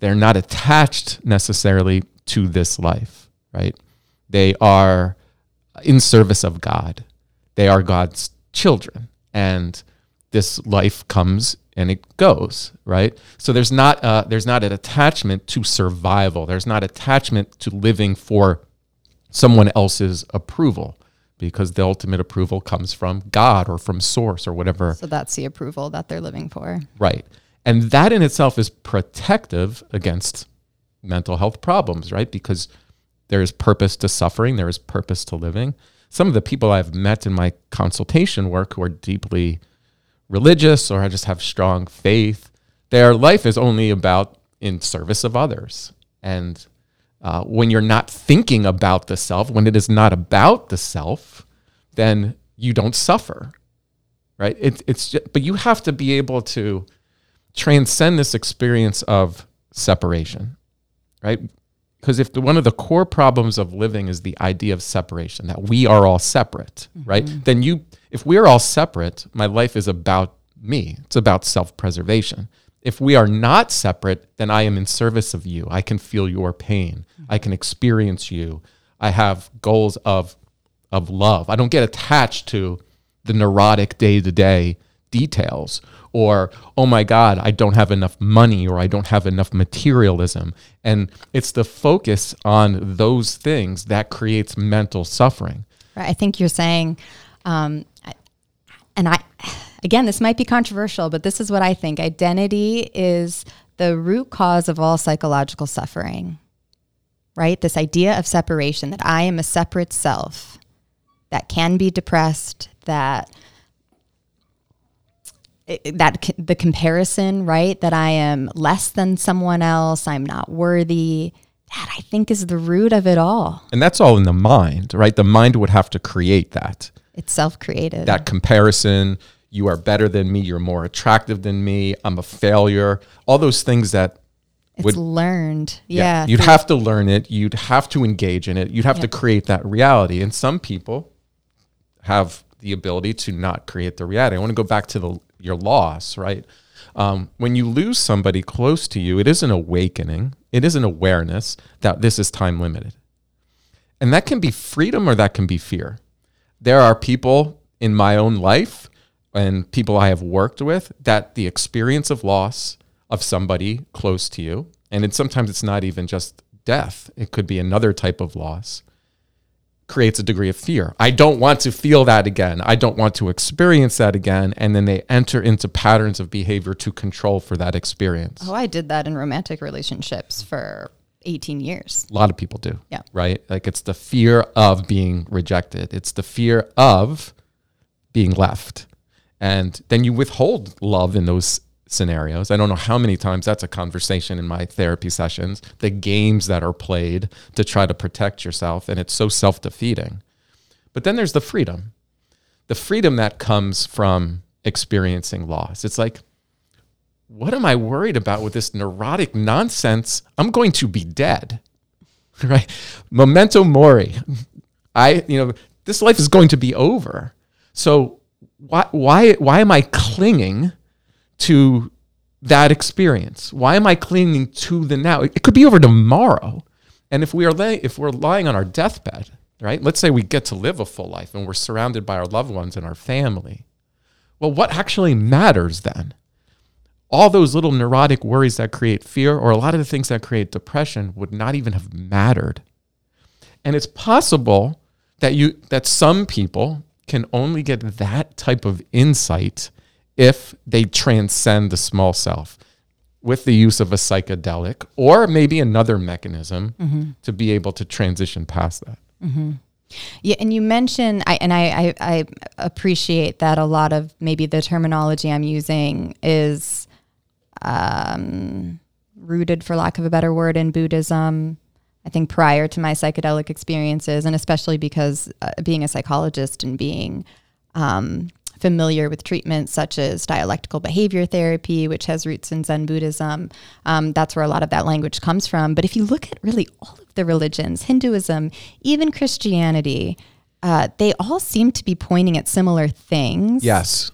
they're not attached necessarily to this life, right? They are in service of God. They are God's children. And this life comes and it goes, right? So there's not uh, there's not an attachment to survival. There's not attachment to living for someone else's approval because the ultimate approval comes from God or from source or whatever. So that's the approval that they're living for. Right. And that in itself is protective against mental health problems, right? Because there is purpose to suffering, there is purpose to living. Some of the people I've met in my consultation work who are deeply religious or I just have strong faith. Their life is only about in service of others. And uh, when you're not thinking about the self, when it is not about the self, then you don't suffer, right? It, it's just, but you have to be able to transcend this experience of separation, right? Because if the, one of the core problems of living is the idea of separation, that we are all separate, mm-hmm. right? Then you if we're all separate, my life is about me. It's about self preservation. If we are not separate, then I am in service of you. I can feel your pain. I can experience you. I have goals of, of love. I don't get attached to the neurotic day to day details or, oh my God, I don't have enough money or I don't have enough materialism. And it's the focus on those things that creates mental suffering. Right. I think you're saying um, and I, again, this might be controversial, but this is what I think identity is the root cause of all psychological suffering, right? This idea of separation that I am a separate self that can be depressed, that that the comparison, right? That I am less than someone else, I'm not worthy. that I think is the root of it all. And that's all in the mind, right? The mind would have to create that. It's self created. That comparison, you are better than me, you're more attractive than me, I'm a failure. All those things that it's would- learned. Yeah. you'd have to learn it, you'd have to engage in it, you'd have to create that reality. And some people have the ability to not create the reality. I want to go back to the your loss, right? Um, when you lose somebody close to you, it is an awakening. It is an awareness that this is time limited, and that can be freedom or that can be fear. There are people in my own life and people I have worked with that the experience of loss of somebody close to you, and it, sometimes it's not even just death; it could be another type of loss creates a degree of fear. I don't want to feel that again. I don't want to experience that again. And then they enter into patterns of behavior to control for that experience. Oh, I did that in romantic relationships for 18 years. A lot of people do. Yeah. Right? Like it's the fear of being rejected, it's the fear of being left. And then you withhold love in those scenarios. I don't know how many times that's a conversation in my therapy sessions, the games that are played to try to protect yourself. And it's so self defeating. But then there's the freedom the freedom that comes from experiencing loss. It's like, what am I worried about with this neurotic nonsense? I'm going to be dead, right? Memento mori. I, you know, this life is going to be over. So why, why, why am I clinging to that experience? Why am I clinging to the now? It could be over tomorrow. And if we are lay, if we're lying on our deathbed, right? Let's say we get to live a full life and we're surrounded by our loved ones and our family. Well, what actually matters then? All those little neurotic worries that create fear or a lot of the things that create depression would not even have mattered. And it's possible that you that some people can only get that type of insight if they transcend the small self with the use of a psychedelic or maybe another mechanism mm-hmm. to be able to transition past that. Mm-hmm. Yeah, and you mentioned, I, and I, I, I appreciate that a lot of maybe the terminology I'm using is um, rooted, for lack of a better word, in Buddhism. I think prior to my psychedelic experiences, and especially because uh, being a psychologist and being um, familiar with treatments such as dialectical behavior therapy, which has roots in Zen Buddhism, um, that's where a lot of that language comes from. But if you look at really all of the religions, Hinduism, even Christianity, uh, they all seem to be pointing at similar things. Yes.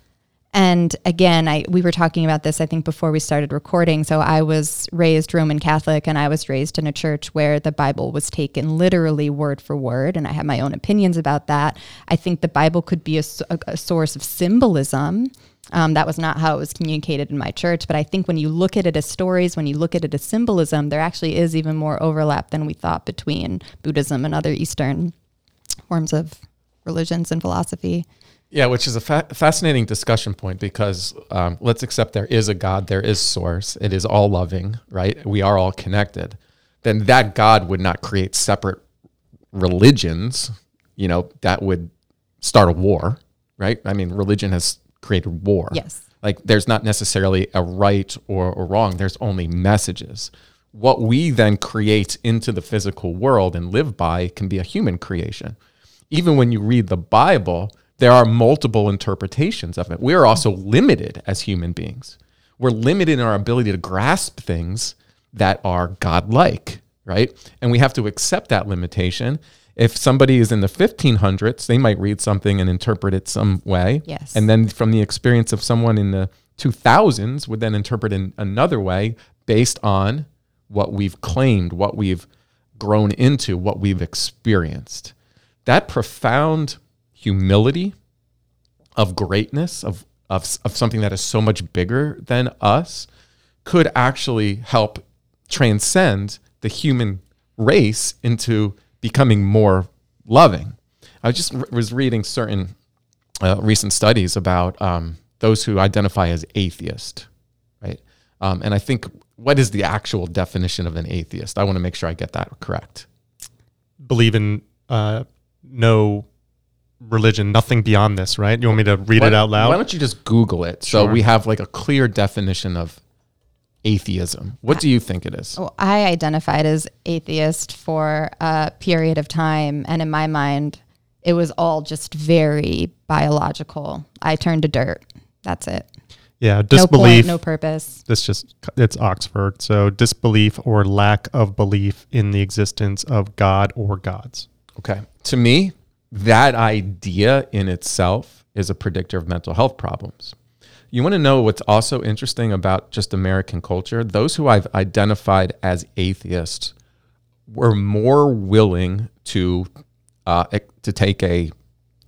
And again, I we were talking about this I think before we started recording. So I was raised Roman Catholic and I was raised in a church where the Bible was taken literally word for word and I have my own opinions about that. I think the Bible could be a source of symbolism. Um, that was not how it was communicated in my church, but I think when you look at it as stories, when you look at it as symbolism, there actually is even more overlap than we thought between Buddhism and other Eastern forms of religions and philosophy. Yeah, which is a fa- fascinating discussion point because um, let's accept there is a God, there is source, it is all loving, right? We are all connected. Then that God would not create separate religions, you know, that would start a war, right? I mean, religion has created war. Yes. Like there's not necessarily a right or, or wrong, there's only messages. What we then create into the physical world and live by can be a human creation. Even when you read the Bible, there are multiple interpretations of it. We are also limited as human beings. We're limited in our ability to grasp things that are godlike, right? And we have to accept that limitation. If somebody is in the 1500s, they might read something and interpret it some way. Yes. And then from the experience of someone in the 2000s would then interpret in another way based on what we've claimed, what we've grown into, what we've experienced. That profound humility of greatness, of, of, of something that is so much bigger than us, could actually help transcend the human race into becoming more loving. I just was reading certain uh, recent studies about um, those who identify as atheist, right? Um, and I think what is the actual definition of an atheist? I want to make sure I get that correct. Believe in uh, no religion, nothing beyond this, right? You want me to read Why- it out loud? Why don't you just Google it so Sure. we have like a clear definition of atheism. What do you think it is? Well, I identified as atheist for a period of time, and in my mind, it was all just very biological. I turned to dirt. That's it. Yeah, No disbelief. point, no purpose. this just it's Oxford. So disbelief or lack of belief in the existence of God or gods. Okay. To me, that idea in itself is a predictor of mental health problems. You want to know what's also interesting about just American culture? Those who I've identified as atheists were more willing to uh, to take a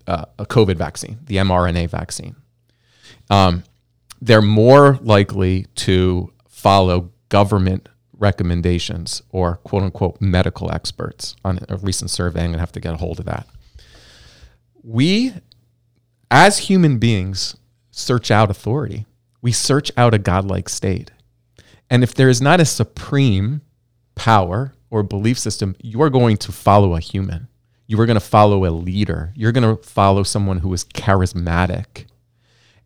uh, a COVID vaccine, the mRNA vaccine. Um, they're more likely to follow government recommendations or quote unquote medical experts on a recent survey. I'm going to have to get a hold of that. We, as human beings, search out authority. We search out a godlike state. And if there is not a supreme power or belief system, you are going to follow a human. You are going to follow a leader. You're going to follow someone who is charismatic.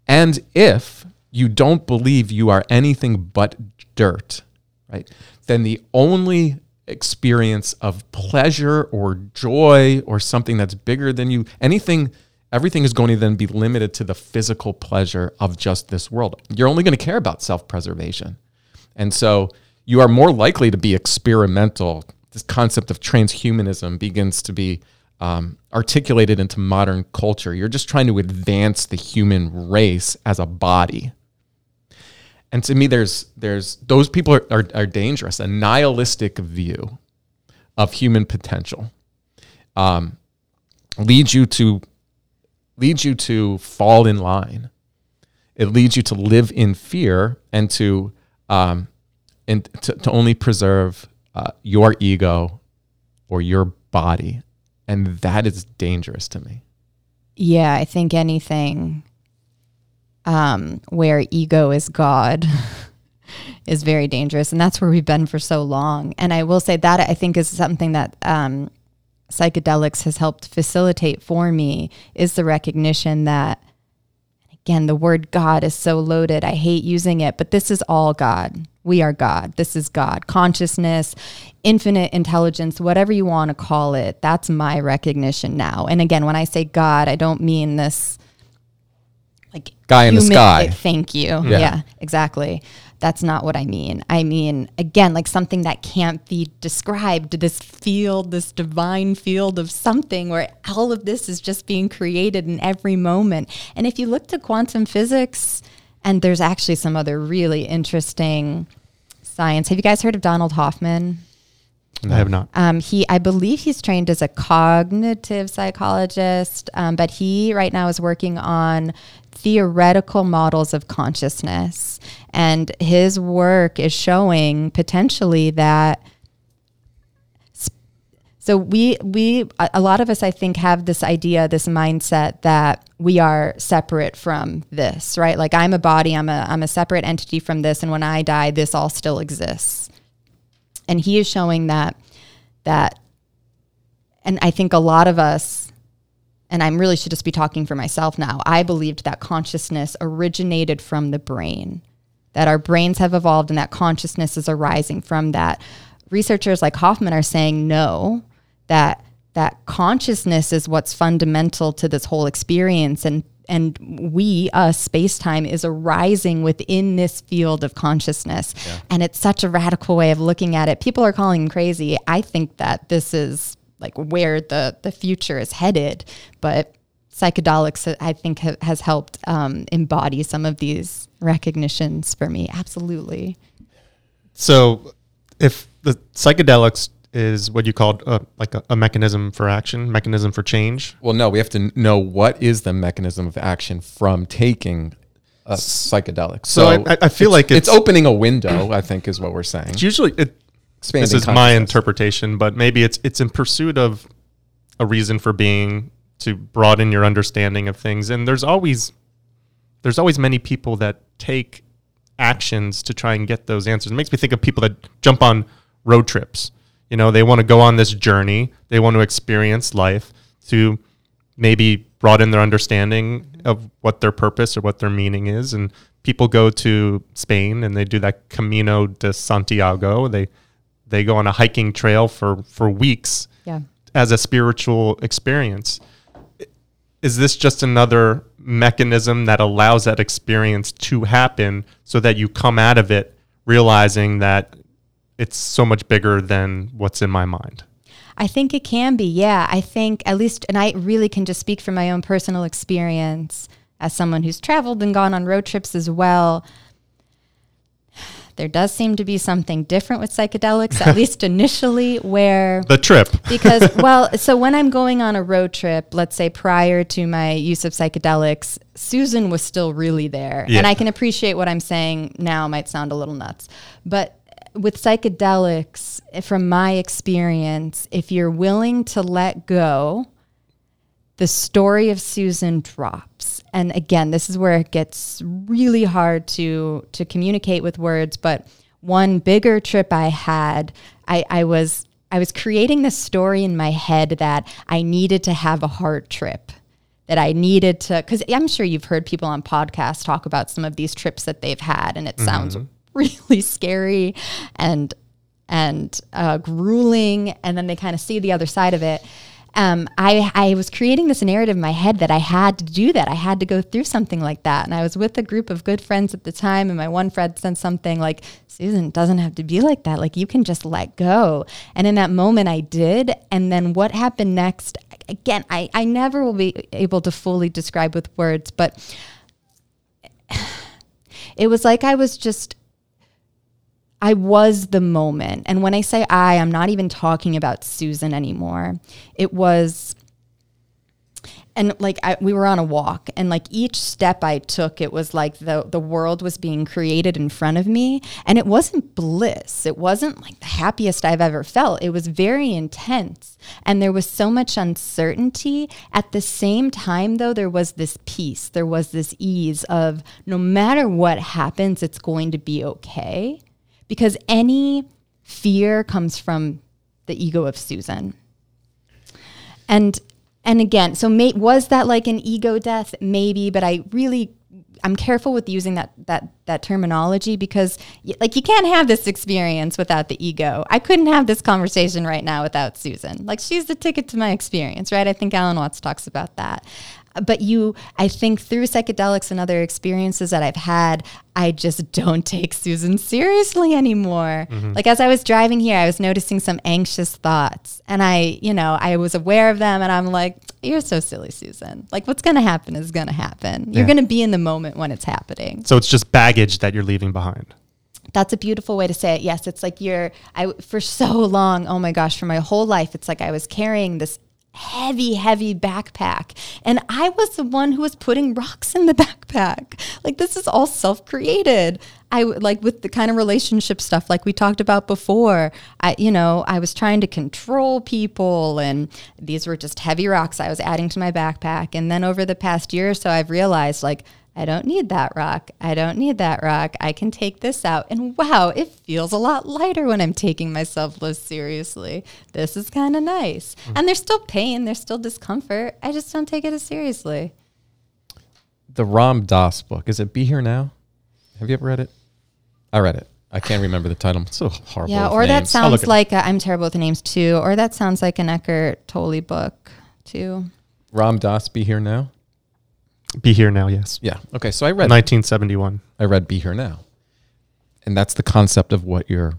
And if you don't believe you are anything but dirt, right, then the only experience of pleasure or joy or something that's bigger than you, anything, everything is going to then be limited to the physical pleasure of just this world. You're only going to care about self preservation. And so you are more likely to be experimental. This concept of transhumanism begins to be um, articulated into modern culture. You're just trying to advance the human race as a body. And to me, there's there's those people are, are, are dangerous. A nihilistic view of human potential um, leads you to leads you to fall in line. It leads you to live in fear and to um, and to, to only preserve uh, your ego or your body, and that is dangerous to me. Yeah, I think anything um, where ego is God is very dangerous. And that's where we've been for so long. And I will say that I think is something that um, psychedelics has helped facilitate for me is the recognition that, again, the word God is so loaded. I hate using it, but this is all God. We are God. This is God. Consciousness, infinite intelligence, whatever you want to call it. That's my recognition now. And again, when I say God, I don't mean this like Guy in the sky. Thank you. Yeah. exactly. That's not what I mean. I mean, again, like something that can't be described, this field, this divine field of something where all of this is just being created in every moment. And if you look to quantum physics, and there's actually some other really interesting science. Have you guys heard of Donald Hoffman? I have not. Um, he, I believe he's trained as a cognitive psychologist, um, but he right now is working on theoretical models of consciousness. And his work is showing potentially that. So we we a lot of us I think have this idea, this mindset that we are separate from this, right? Like I'm a body, I'm a I'm a separate entity from this, and when I die, this all still exists and he is showing that that and i think a lot of us and I'm really should just be talking for myself now i believed that consciousness originated from the brain that our brains have evolved and that consciousness is arising from that. Researchers like hoffman are saying no that that consciousness is what's fundamental to this whole experience and and we us space-time is arising within this field of consciousness. And it's such a radical way of looking at it. People are calling crazy. I think that this is like where the the future is headed but psychedelics i think ha- has helped um, embody some of these recognitions for me. Absolutely. So, if the psychedelics is what you called uh, like a, a mechanism for action, mechanism for change, Well, no, we have to know what is the mechanism of action from taking a psychedelic. So I- I- I feel like it's, it's- opening a window. I think is what we're saying. it's usually it. Expanding this is my interpretation, but maybe it's it's in pursuit of a reason for being to broaden your understanding of things. And there's always there's always many people that take actions to try and get those answers. It makes me think of people that jump on road trips. You know, they want to go on this journey, they want to experience life to maybe broaden their understanding of what their purpose or what their meaning is. And people go to Spain and they do that Camino de Santiago. They they go on a hiking trail for for weeks Yeah. as a spiritual experience. Is this just another mechanism that allows that experience to happen so that you come out of it realizing that it's so much bigger than what's in my mind? I think it can be. Yeah. I think at least, and I really can just speak from my own personal experience as someone who's traveled and gone on road trips as well. There does seem to be something different with psychedelics, at least initially, where The trip. because well so when i'm going on a road trip let's say prior to my use of psychedelics susan was still really there Yeah. and i can appreciate what i'm saying now might sound a little nuts but with psychedelics eh, from my experience if you're willing to let go the story of Susan drops. And again, this is where it gets really hard to to communicate with words. But one bigger trip I had, I, I was I was creating this story in my head that I needed to have a heart trip. That I needed to, because I'm sure you've heard people on podcasts talk about some of these trips that they've had, and it mm-hmm. sounds really scary and and uh, grueling, and then they kind of see the other side of it. Um, I, I was creating this narrative in my head that I had to do that. I had to go through something like that. And I was with a group of good friends at the time, and my one friend said something like, Susan, doesn't have to be like that. Like, you can just let go. And in that moment, I did. And then what happened next, again, I, I never will be able to fully describe with words, but it was like I was just I was the moment. And when I say I, I'm not even talking about Susan anymore. It was and like I, we were on a walk and like each step i took it was like the the world was being created in front of me. And it wasn't bliss. It wasn't like the happiest i've ever felt. It was very intense. And there was so much uncertainty. At the same time though there was this peace. There was this ease of no matter what happens it's going to be okay because any fear comes from the ego of susan. And and again so may, was that like an ego death? Maybe but i really i'm careful with using that that that terminology because y- like you can't have this experience without the ego. I couldn't have this conversation right now without susan. Like she's the ticket to my experience right? I think alan watts talks about that but you i think through psychedelics and other experiences that i've had i just don't take susan seriously anymore. Mm-hmm. Like as i was driving here i was noticing some anxious thoughts. And i you know i was aware of them and i'm like you're so silly susan. Like what's going to happen is going to happen. You're going to be in the moment when it's happening. So it's just baggage that you're leaving behind. that's a beautiful way to say it. Yes, it's like you're I for so long, oh my gosh, for my whole life it's like I was carrying this heavy heavy backpack and I was the one who was putting rocks in the backpack. Like this is all self-created. I like with the kind of relationship stuff like we talked about before. I you know, I was trying to control people and these were just heavy rocks I was adding to my backpack and then over the past year or so I've realized like I don't need that rock. I don't need that rock. I can take this out. And wow, it feels a lot lighter when I'm taking myself less seriously. This is kind of nice. Mm-hmm. And there's still pain, there's still discomfort. I just don't take it as seriously. The Ram Dass book. Is it Be Here Now? Have you ever read it? I read it. I can't remember the title. I'm so horrible. Yeah, or that names. Sounds like i I'm terrible with the names too. Or that sounds like an Eckhart Tolle book too. Ram Dass. Be Here Now. Be here now, yes. Yeah. Okay. So I read. 1971. I read Be Here Now, and that's the concept of what you're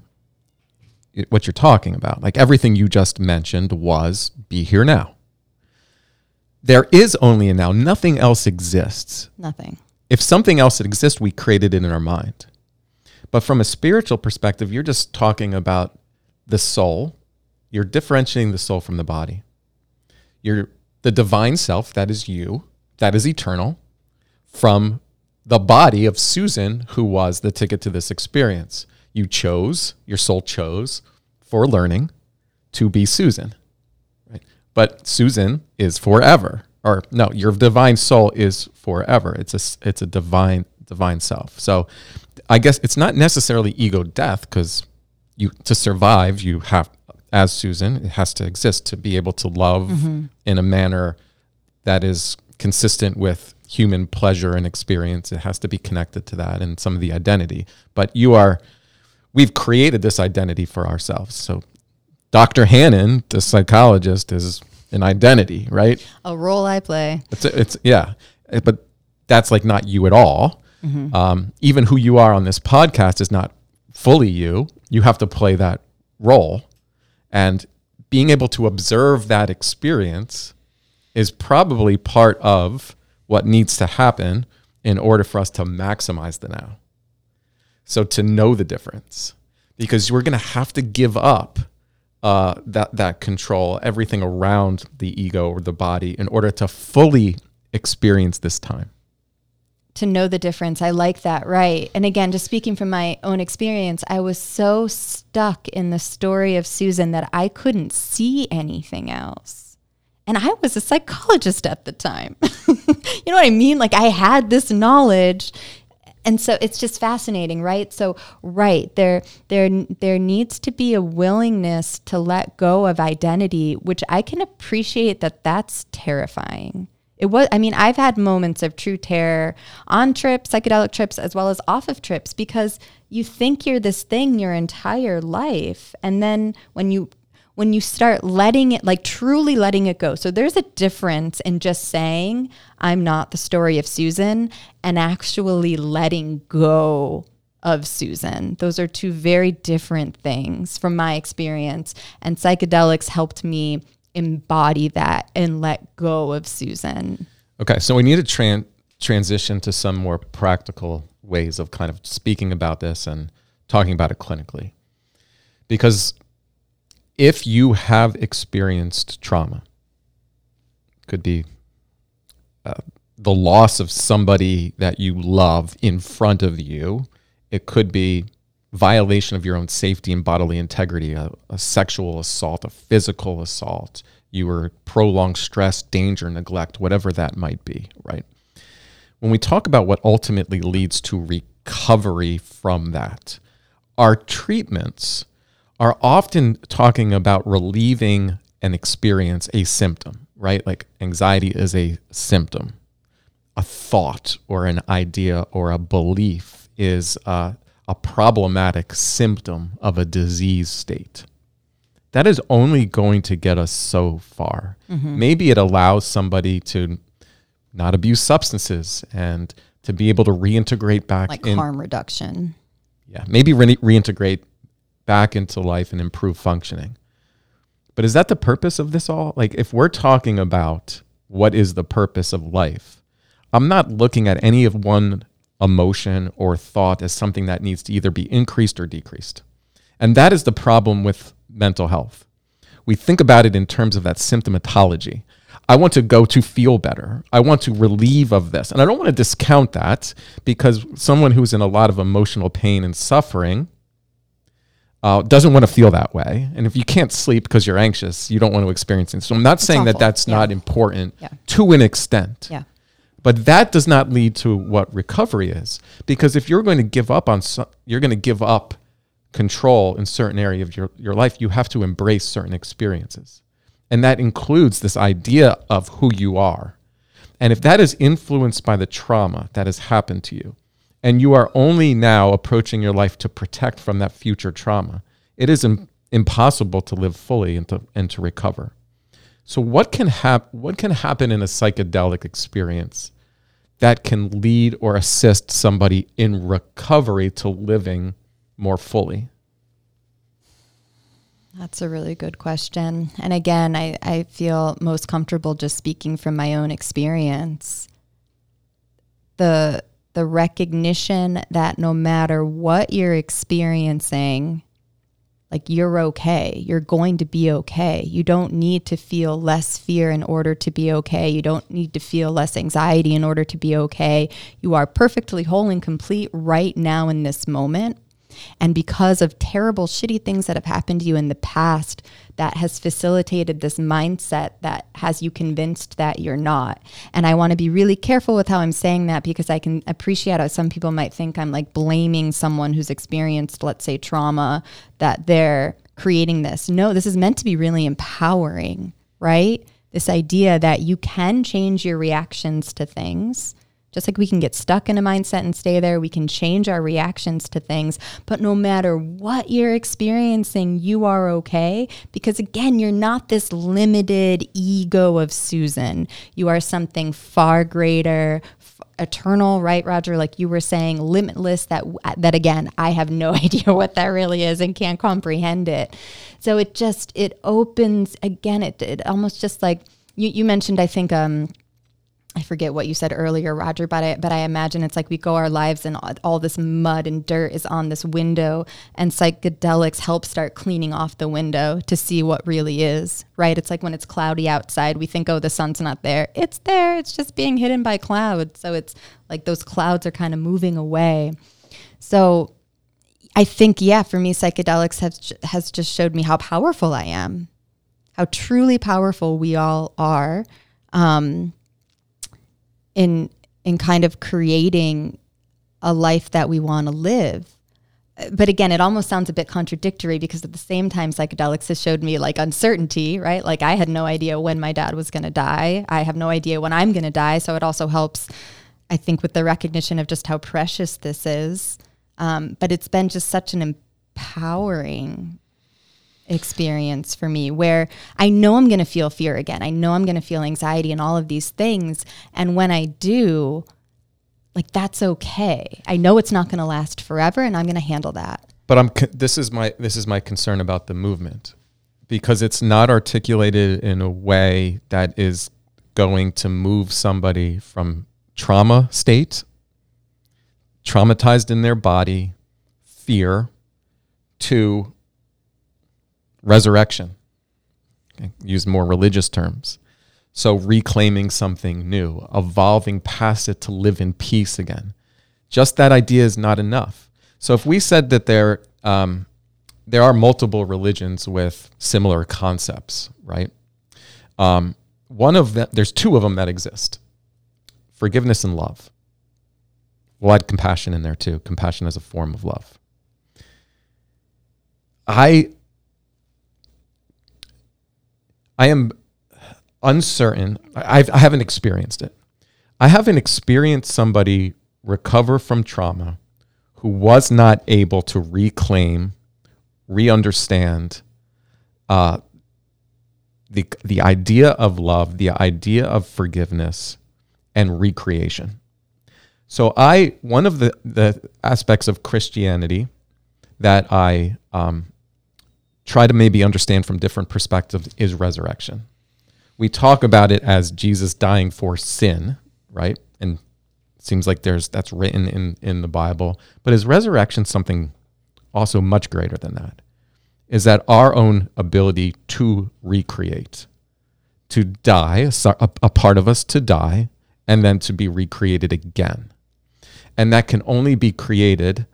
what you're talking about. Like everything you just mentioned was Be Here Now. There is only a now. Nothing else exists. Nothing. if something else exists, we created it in our mind. But from a spiritual perspective, you're just talking about the soul. You're differentiating the soul from the body. You're the divine self, that is you, that is eternal, from the body of Susan, who was the ticket to this experience. You chose, your soul chose for learning to be Susan. Right? But Susan is forever. Or no, your divine soul is forever. It's a it's a divine divine self. So I guess it's not necessarily ego death because you to survive you have as Susan it has to exist to be able to love mm-hmm. in a manner that is consistent with human pleasure and experience. It has to be connected to that and some of the identity. But you are, we've created this identity for ourselves. So Dr. Hannan, the psychologist, is an identity, right? A role I play. It's, it's yeah, but that's like not you at all. Mm-hmm. Um, even who you are on this podcast is not fully you. You have to play that role, and being able to observe that experience is probably part of what needs to happen in order for us to maximize the now. So to know the difference, because we're going to have to give up uh, that that control, everything around the ego or the body, in order to fully experience this time. to know the difference. I like that. Right. And again, just speaking from my own experience, I was so stuck in the story of Susan that I couldn't see anything else. And I was a psychologist at the time. you know what I mean? Like I had this knowledge. And so it's just fascinating, right? So right, there there there needs to be a willingness to let go of identity, which I can appreciate that that's terrifying. It was, I mean, I've had moments of true terror on trips, psychedelic trips, as well as off of trips, because you think you're this thing your entire life. And then when you, when you start letting it, like truly letting it go. So there's a difference in just saying, I'm not the story of Susan, and actually letting go of Susan. Those are two very different things from my experience. And psychedelics helped me embody that and let go of Susan. Okay, so we need to tran- transition to some more practical ways of kind of speaking about this and talking about it clinically. Because if you have experienced trauma, could be uh, the loss of somebody that you love in front of you, it could be violation of your own safety and bodily integrity, a, a sexual assault, a physical assault, you were prolonged stress, danger, neglect, whatever that might be, right? When we talk about what ultimately leads to recovery from that, our treatments are often talking about relieving an experience, a symptom, right? Like anxiety is a symptom. A thought or an idea or a belief is a, a problematic symptom of a disease state that is only going to get us so far. Mm-hmm. Maybe it allows somebody to not abuse substances and to be able to reintegrate back Like in harm reduction. yeah, maybe re- reintegrate back into life and improve functioning. But is that the purpose of this all? Like if we're talking about what is the purpose of life, I'm not looking at any of one emotion or thought as something that needs to either be increased or decreased. And that is the problem with mental health. We think about it in terms of that symptomatology. I want to go to feel better. I want to relieve of this. And I don't want to discount that because someone who's in a lot of emotional pain and suffering uh, doesn't want to feel that way. And if you can't sleep because you're anxious, you don't want to experience it. So I'm not saying that that's Yeah. not important Yeah. to an extent. Yeah. But that does not lead to what recovery is. Because if you're going to give up on, so, you're going to give up control in certain area of your, your life, you have to embrace certain experiences. And that includes this idea of who you are. And if that is influenced by the trauma that has happened to you, and you are only now approaching your life to protect from that future trauma, it is Im- impossible to live fully and to, and to recover. So, what can, hap- what can happen in a psychedelic experience that can lead or assist somebody in recovery to living more fully? That's a really good question. And again, I, I feel most comfortable just speaking from my own experience. The the recognition that no matter what you're experiencing, like you're okay. You're going to be okay. You don't need to feel less fear in order to be okay. You don't need to feel less anxiety in order to be okay. You are perfectly whole and complete right now in this moment. And because of terrible, shitty things that have happened to you in the past, that has facilitated this mindset that has you convinced that you're not. And I want to be really careful with how I'm saying that because I can appreciate how some people might think I'm like blaming someone who's experienced, let's say, trauma, that they're creating this. No, this is meant to be really empowering, right? this idea that you can change your reactions to things. Just like we can get stuck in a mindset and stay there, we can change our reactions to things. But no matter what you're experiencing, you are okay. Because again, you're not this limited ego of Susan. You are something far greater, eternal, right, Roger? Like you were saying, limitless. That that again, I have no idea what that really is and can't comprehend it. So it just it opens again. It it almost just like you you mentioned. I think um I forget what you said earlier, Roger, but I, but I imagine it's like we go our lives and all, all this mud and dirt is on this window, and psychedelics help start cleaning off the window to see what really is, right? It's like when it's cloudy outside, we think, oh, the sun's not there. It's there, it's just being hidden by clouds. So it's like those clouds are kind of moving away. So I think, yeah, for me, psychedelics has, has just showed me how powerful I am, how truly powerful we all are. Um, in in kind of creating a life that we want to live but again, it almost sounds a bit contradictory because at the same time, psychedelics has showed me like uncertainty, right? Like I had no idea when my dad was going to die. I have no idea when I'm going to die. So it also helps, I think, with the recognition of just how precious this is. Um, but it's been just such an empowering experience for me where I know I'm going to feel fear again. I know I'm going to feel anxiety and all of these things. And when I do, like that's okay. I know it's not going to last forever and I'm going to handle that. But I'm this is my this is my concern about the movement because it's not articulated in a way that is going to move somebody from trauma state traumatized in their body, fear to resurrection. Okay. Use more religious terms. So, reclaiming something new, evolving past it to live in peace again. Just that idea is not enough. So, if we said that there, um, there are multiple religions with similar concepts, right? Um, one of them, there's two of them that exist forgiveness and love. We'll add compassion in there too. Compassion as a form of love. I I am uncertain. I've, I haven't experienced it. I haven't experienced somebody recover from trauma who was not able to reclaim, re-understand uh, the the idea of love, the idea of forgiveness, and recreation. So I one of the the aspects of Christianity that I um, try to maybe understand from different perspectives is resurrection. We talk about it as Jesus dying for sin, right? And seems like there's that's written in in the Bible, but is resurrection something also much greater than that? Is that our own ability to recreate, to die, a, a part of us to die, and then to be recreated again. And that can only be created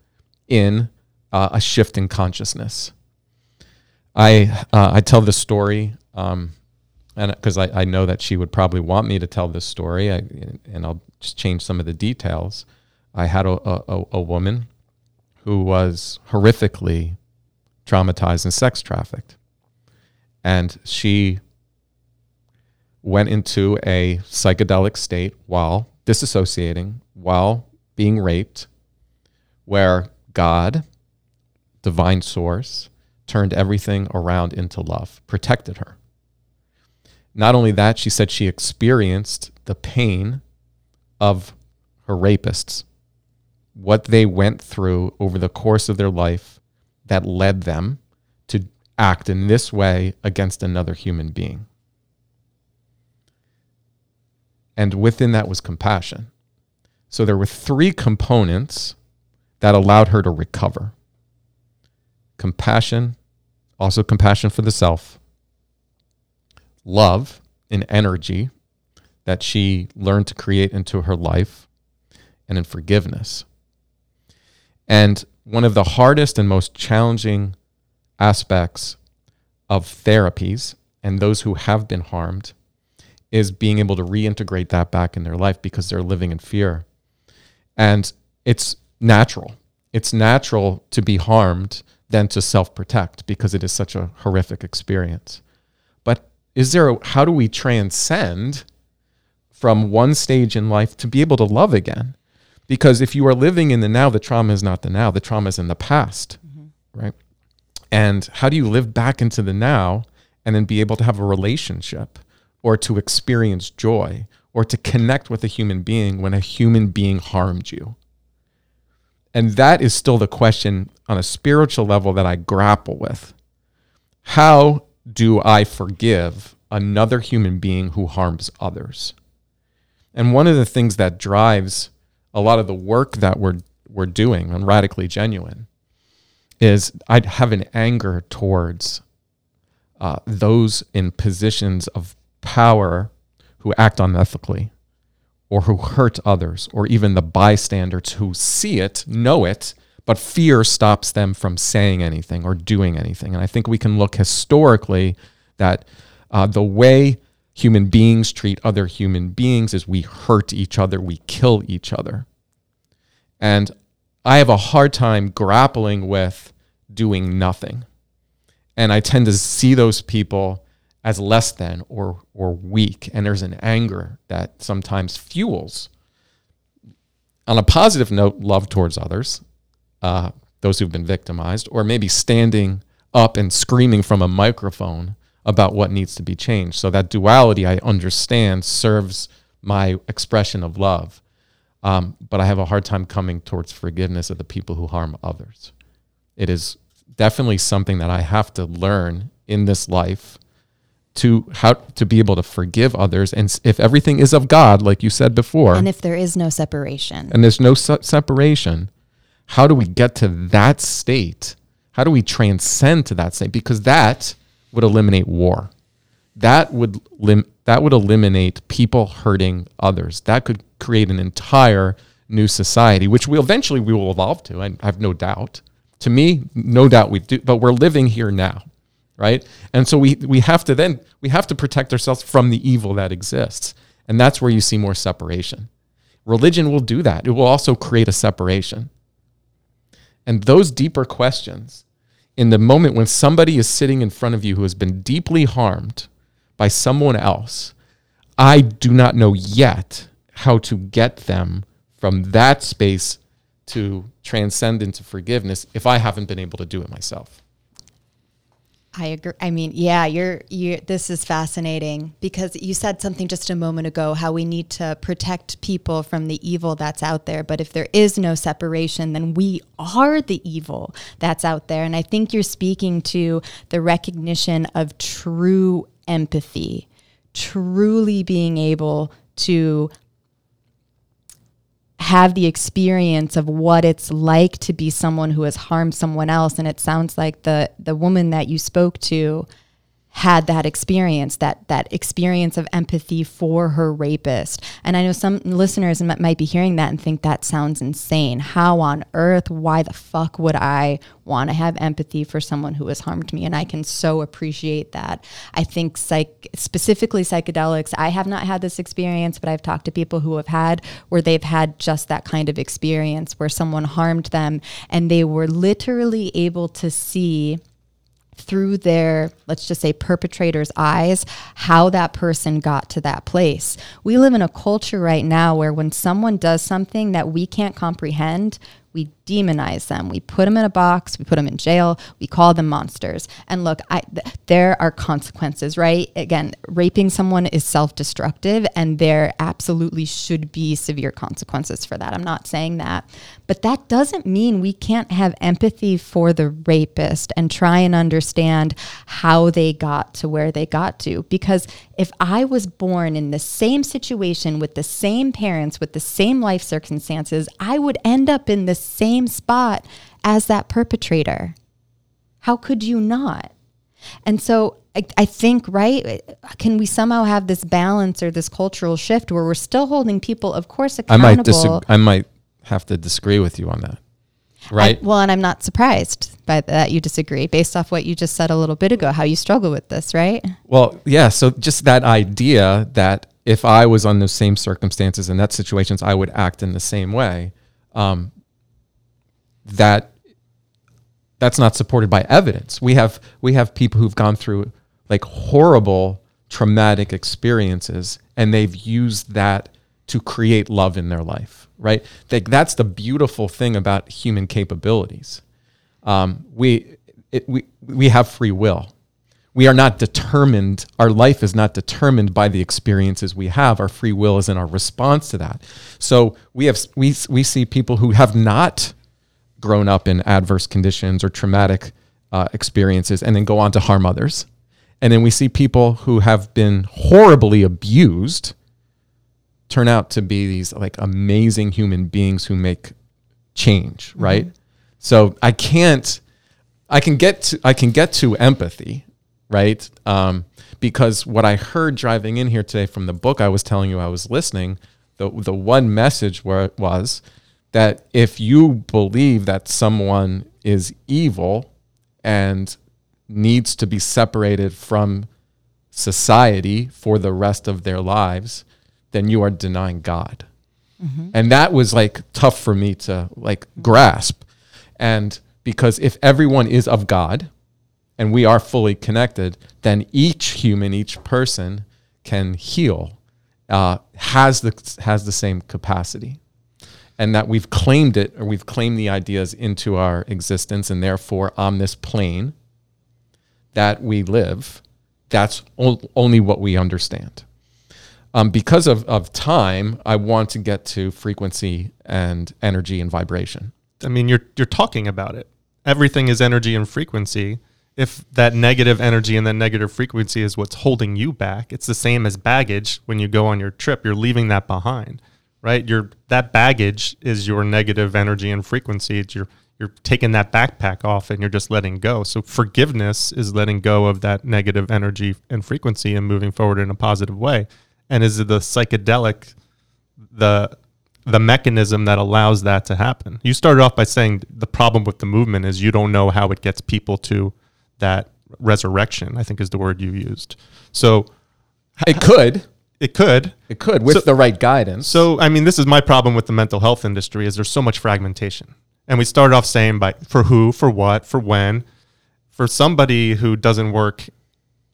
in uh, a shift in consciousness I uh, I tell this story, um, and because I, I know that she would probably want me to tell this story, I, and I'll just change some of the details. I had a, a, a woman who was horrifically traumatized and sex trafficked, and she went into a psychedelic state while disassociating, while being raped, where God, divine source, turned everything around into love, protected her. Not only that, she said she experienced the pain of her rapists, what they went through over the course of their life that led them to act in this way against another human being. And within that was compassion. So there were three components that allowed her to recover compassion, also compassion for the self, love and energy that she learned to create into her life, and in forgiveness. And one of the hardest and most challenging aspects of therapies and those who have been harmed is being able to reintegrate that back in their life because they're living in fear. And it's natural. It's natural to be harmed than to self protect because it is such a horrific experience. But is there a, how do we transcend from one stage in life to be able to love again? Because if you are living in the now, the trauma is not the now, the trauma is in the past, mm-hmm. right? And how do you live back into the now and then be able to have a relationship or to experience joy or to connect with a human being when a human being harmed you? And that is still the question on a spiritual level that I grapple with. How do I forgive another human being who harms others? And one of the things that drives a lot of the work that we're we're doing on radically genuine is I have an anger towards uh, those in positions of power who act unethically or who hurt others or even the bystanders who see it, know it, but fear stops them from saying anything or doing anything. And I think we can look historically that uh, the way human beings treat other human beings is we hurt each other, we kill each other. And I have a hard time grappling with doing nothing. And I tend to see those people as less than or or weak. And there's an anger that sometimes fuels on a positive note love towards others uh, those who've been victimized or maybe standing up and screaming from a microphone about what needs to be changed. So that duality i understand serves my expression of love. Um, but i have a hard time coming towards forgiveness of the people who harm others. It is definitely something that i have to learn in this life to how to be able to forgive others and if everything is of god like you said before and if there is no separation. and there's no se- separation how do we get to that state? How do we transcend to that state? Because that would eliminate war. That would lim- that would eliminate people hurting others. That could create an entire new society which we eventually we will evolve to i have no doubt. To me no doubt we do but we're living here now right? And so we we have to then we have to protect ourselves from the evil that exists. And that's where you see more separation. Religion will do that. It will also create a separation. And those deeper questions in the moment when somebody is sitting in front of you who has been deeply harmed by someone else, I do not know yet how to get them from that space to transcend into forgiveness if I haven't been able to do it myself. I agree. I mean, yeah, you're you this is fascinating because you said something just a moment ago how we need to protect people from the evil that's out there, but if there is no separation, then we are the evil that's out there. And I think you're speaking to the recognition of true empathy, truly being able to have the experience of what it's like to be someone who has harmed someone else. And it sounds like the the woman that you spoke to had that experience, that that experience of empathy for her rapist. And I know some listeners might be hearing that and think that sounds insane. How on earth? Why the fuck would I want to have empathy for someone who has harmed me? And I can so appreciate that. I think psych specifically psychedelics. I have not had this experience, but I've talked to people who have had where they've had just that kind of experience where someone harmed them and they were literally able to see through their, let's just say, perpetrator's eyes, how that person got to that place. We live in a culture right now where when someone does something that we can't comprehend, we demonize them. We put them in a box, we put them in jail, we call them monsters. And look, I, th- there are consequences, right? Again, raping someone is self destructive, and there absolutely should be severe consequences for that. I'm not saying that. But that doesn't mean we can't have empathy for the rapist and try and understand how they got to where they got to. Because if I was born in the same situation with the same parents, with the same life circumstances, I would end up in the same spot as that perpetrator. How could you not? And so I, I, think, right? Can we somehow have this balance or this cultural shift where we're still holding people, of course, accountable? I might. I might have to disagree with you on that. Right. I, well, and I'm not surprised by that you disagree based off what you just said a little bit ago, how you struggle with this, right? Well, yeah. So just that idea that if I was on those same circumstances in that situations, I would act in the same way. Um, that that's not supported by evidence. We have we have people who've gone through like horrible traumatic experiences and they've used that to create love in their life, right? Like that's the beautiful thing about human capabilities. Um, we, it, we, we have free will. We are not determined, our life is not determined by the experiences we have. Our free will is in our response to that. So we have we, we see people who have not grown up in adverse conditions or traumatic uh, experiences and then go on to harm others. And then we see people who have been horribly abused turn out to be these like amazing human beings who make change, mm-hmm. right? So I can't I can get to I can get to empathy, right? Um, because what I heard driving in here today from the book I was telling you I was listening, the the one message where it was that if you believe that someone is evil and needs to be separated from society for the rest of their lives, then you are denying God. Mm-hmm. And that was like tough for me to like grasp. And because if everyone is of God and we are fully connected, then each human, each person can heal, uh, has the has the same capacity, and that we've claimed it or we've claimed the ideas into our existence, and therefore on this plane that we live, that's only what we understand. Um, because of, of time, I want to get to frequency and energy and vibration. I mean, you're you're talking about it. Everything is energy and frequency. If that negative energy and that negative frequency is what's holding you back, it's the same as baggage when you go on your trip. You're leaving that behind, right? Your that baggage is your negative energy and frequency. It's your you're taking that backpack off and you're just letting go. So forgiveness is letting go of that negative energy and frequency and moving forward in a positive way. And is it the psychedelic the the mechanism that allows that to happen? You started off by saying the problem with the movement is you don't know how it gets people to that resurrection, I think is the word you used. So it could it could it could with so, the right guidance so i mean this is my problem with the mental health industry is there's so much fragmentation and we started off saying by for who, for what, for when. For somebody who doesn't work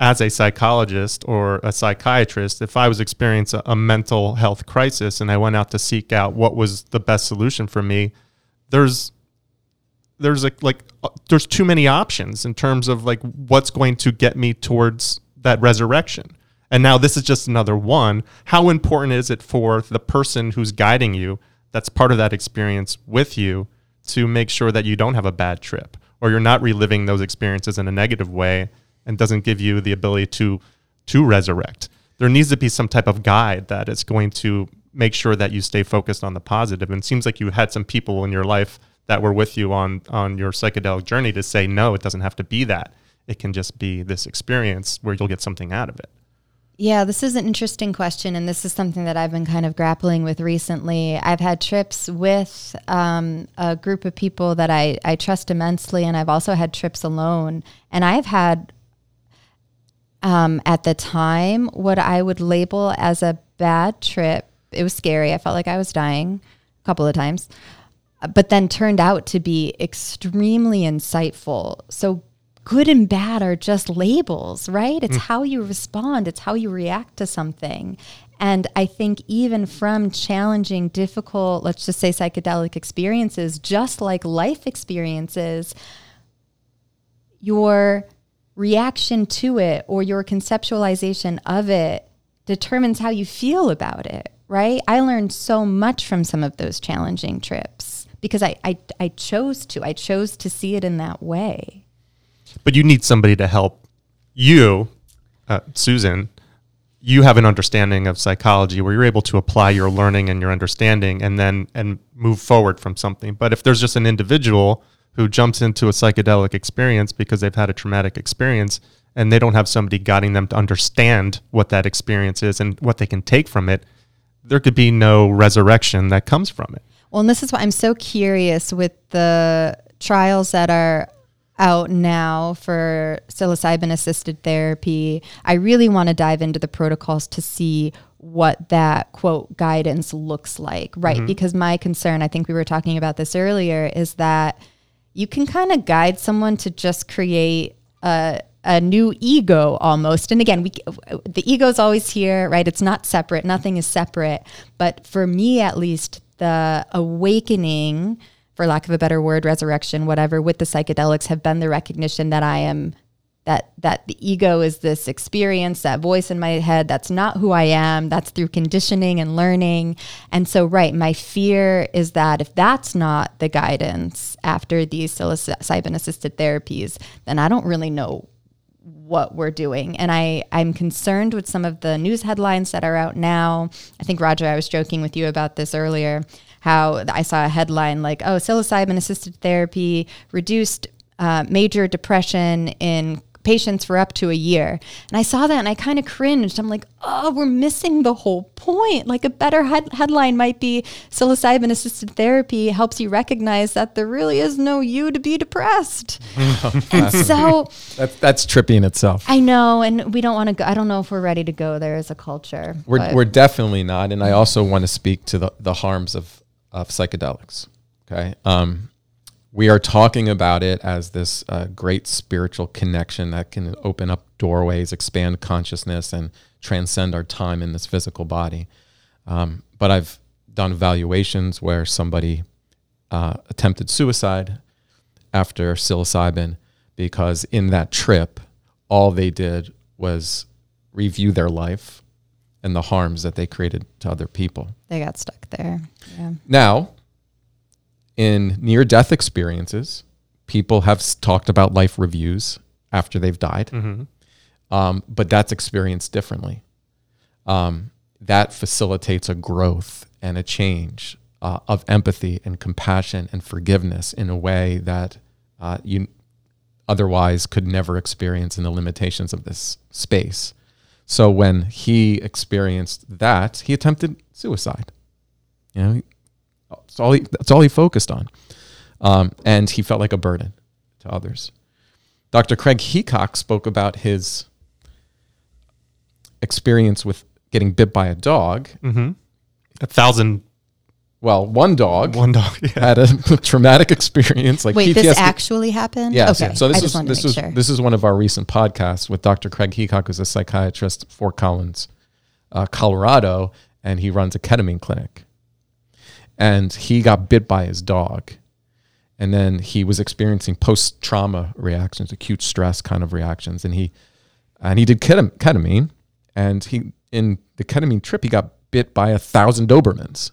as a psychologist or a psychiatrist, if I was experiencing a, a mental health crisis and I went out to seek out what was the best solution for me, there's there's like like uh, there's too many options in terms of like what's going to get me towards that resurrection. And now this is just another one. How important is it for the person who's guiding you that's part of that experience with you to make sure that you don't have a bad trip or you're not reliving those experiences in a negative way and doesn't give you the ability to to resurrect. There needs to be some type of guide that is going to make sure that you stay focused on the positive. And it seems like you had some people in your life that were with you on on your psychedelic journey to say no, it doesn't have to be that. It can just be this experience where you'll get something out of it. Yeah, this is an interesting question, and this is something that I've been kind of grappling with recently. I've had trips with um, a group of people that I, I trust immensely, and I've also had trips alone. And I've had, um, at the time, what I would label as a bad trip. It was scary. I felt like I was dying a couple of times, but then turned out to be extremely insightful. So good and bad are just labels, right? It's mm. how you respond, it's how you react to something. And I think even from challenging, difficult, let's just say psychedelic experiences, just like life experiences, your reaction to it or your conceptualization of it determines how you feel about it, right? I learned so much from some of those challenging trips because I, I, I chose to. I chose to see it in that way but you need somebody to help you, uh, Susan. You have an understanding of psychology where you're able to apply your learning and your understanding and then and move forward from something. But if there's just an individual who jumps into a psychedelic experience because they've had a traumatic experience and they don't have somebody guiding them to understand what that experience is and what they can take from it, there could be no resurrection that comes from it. Well, and this is why I'm so curious with the trials that are out now for psilocybin assisted therapy. I really want to dive into the protocols to see what that quote guidance looks like, right? Mm-hmm. Because my concern, I think we were talking about this earlier, is that you can kind of guide someone to just create a a new ego almost. And again, we the ego is always here, right? It's not separate. Nothing is separate. But for me, at least, the awakening, for lack of a better word, resurrection, whatever, with the psychedelics have been the recognition that I am that that the ego is this experience that voice in my head that's not who i am that's through conditioning and learning. And so right my fear is that if that's not the guidance after these psilocybin assisted therapies then i don't really know what we're doing. And i i'm concerned with some of the news headlines that are out now. I think roger i was joking with you about this earlier how i saw a headline like oh psilocybin assisted therapy reduced uh, major depression in patients for up to a year. And I saw that and I kind of cringed. I'm like, oh, we're missing the whole point. Like a better head- headline might be psilocybin assisted therapy helps you recognize that there really is no you to be depressed. and so that's, that's trippy in itself. I know. And we don't want to go, I don't know if we're ready to go there as a culture. We're, we're definitely not. And I also want to speak to the, the harms of, of psychedelics. Okay. Um, we are talking about it as this uh, great spiritual connection that can open up doorways, expand consciousness, and transcend our time in this physical body. Um, but I've done evaluations where somebody uh, attempted suicide after psilocybin because in that trip, all they did was review their life and the harms that they created to other people. They got stuck there. Yeah. Now, in near death experiences, people have talked about life reviews after they've died, mm-hmm. um, but that's experienced differently. Um, that facilitates a growth and a change uh, of empathy and compassion and forgiveness in a way that uh, you otherwise could never experience in the limitations of this space. So when he experienced that, he attempted suicide. You know, that's all he, that's all he focused on. Um, and he felt like a burden to others. Dr. Craig Heacock spoke about his experience with getting bit by a dog. Mm-hmm. A thousand. Well, one dog. One dog yeah. had a traumatic experience. Like wait, PTSD. this actually happened. Yeah. Okay. So, this is this is sure. this is one of our recent podcasts with Dr. Craig Heacock, who's a psychiatrist, at Fort Collins, uh, Colorado, and he runs a ketamine clinic and he got bit by his dog. And then he was experiencing post trauma reactions acute stress kind of reactions. And he and he did ketamine. And he in the ketamine trip he got bit by a thousand dobermans.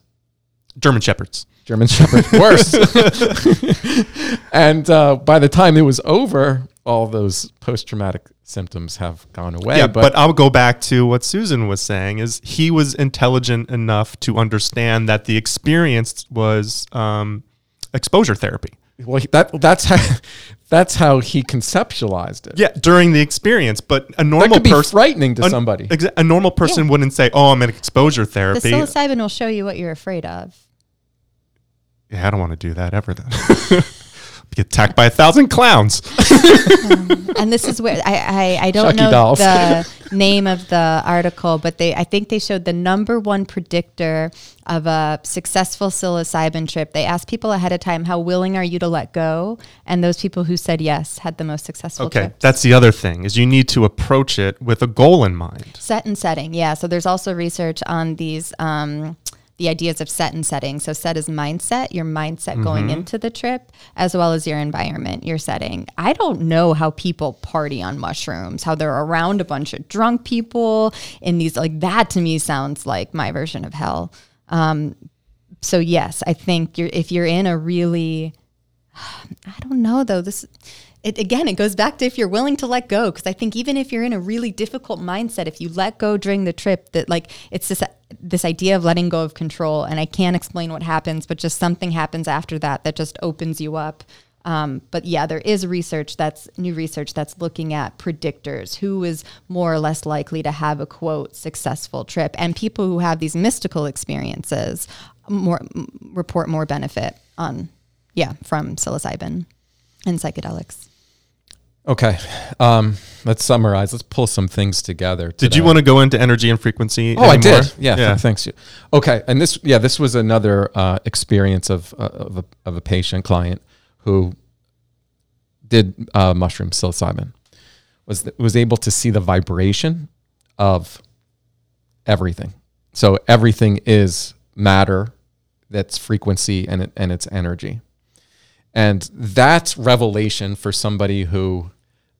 German shepherds. German shepherds. Worse. And uh, by the time it was over all those post-traumatic symptoms have gone away. Yeah, but, but, I'll go back to what Susan was saying: is he was intelligent enough to understand that the experience was um, exposure therapy. Well, that that's how that's how he conceptualized it. Yeah, during the experience, but a normal person frightening to a, somebody. A normal person yeah. wouldn't say, "Oh, I'm in exposure therapy." The psilocybin will show you what you're afraid of. Yeah, I don't want to do that ever. Then. get attacked by a thousand clowns. um, and this is where I I, I don't Chucky know dolls. the name of the article, but they I think they showed the number one predictor of a successful psilocybin trip. They asked people ahead of time, "How willing are you to let go?" And those people who said yes had the most successful. Okay, trips. that's the other thing is you need to approach it with a goal in mind. Set and setting, yeah. So there's also research on these. Um, the ideas of set and setting. So set is mindset, your mindset mm-hmm. going into the trip, as well as your environment, your setting. I don't know how people party on mushrooms, how they're around a bunch of drunk people in these like that to me sounds like my version of hell. Um, so yes, I think you're if you're in a really I don't know though this it, again, it goes back to if you're willing to let go. Because I think even if you're in a really difficult mindset, if you let go during the trip, that like it's this this idea of letting go of control. And I can't explain what happens, but just something happens after that that just opens you up. Um, but yeah, there is research that's new research that's looking at predictors who is more or less likely to have a quote successful trip, and people who have these mystical experiences more report more benefit on yeah from psilocybin and psychedelics. Okay. Um, let's summarize. Let's pull some things together. Did you want to go into energy and frequency? Oh, anymore? I did. Yeah, yeah. Th- thanks. Okay. And this, yeah, this was another uh, experience of, uh, of, a, of a patient client who did uh, mushroom psilocybin. was was able to see the vibration of everything. So everything is matter, that's frequency and it, and its energy, and that's revelation for somebody who,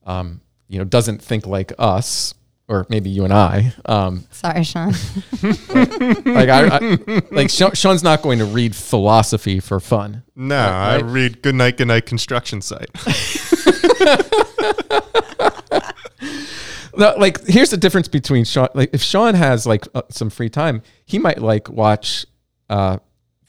um, you know, doesn't think like us, or maybe you and I. Um, Sorry, Sean. like I, I like Sean's not going to read philosophy for fun. No, I read Good Night, Good Night Construction Site. No, like here's the difference between Sean. Like if Sean has like uh, some free time, he might like watch uh,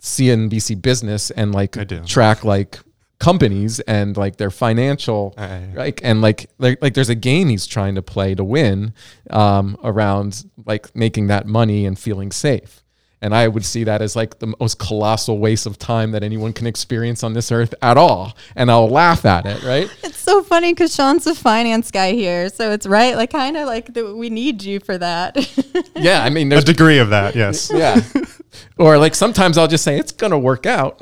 CNBC Business and like I do. track like companies and like their financial Aye. like and like like like there's a game he's trying to play to win um, around like making that money and feeling safe. And I would see that as like the most colossal waste of time that anyone can experience on this earth at all. And I'll laugh at it, right? It's so funny because Sean's a finance guy here, so it's right, like kind of like the, we need you for that. Yeah, I mean, there's A degree of that, yes. Yeah. or like sometimes I'll just say it's gonna work out.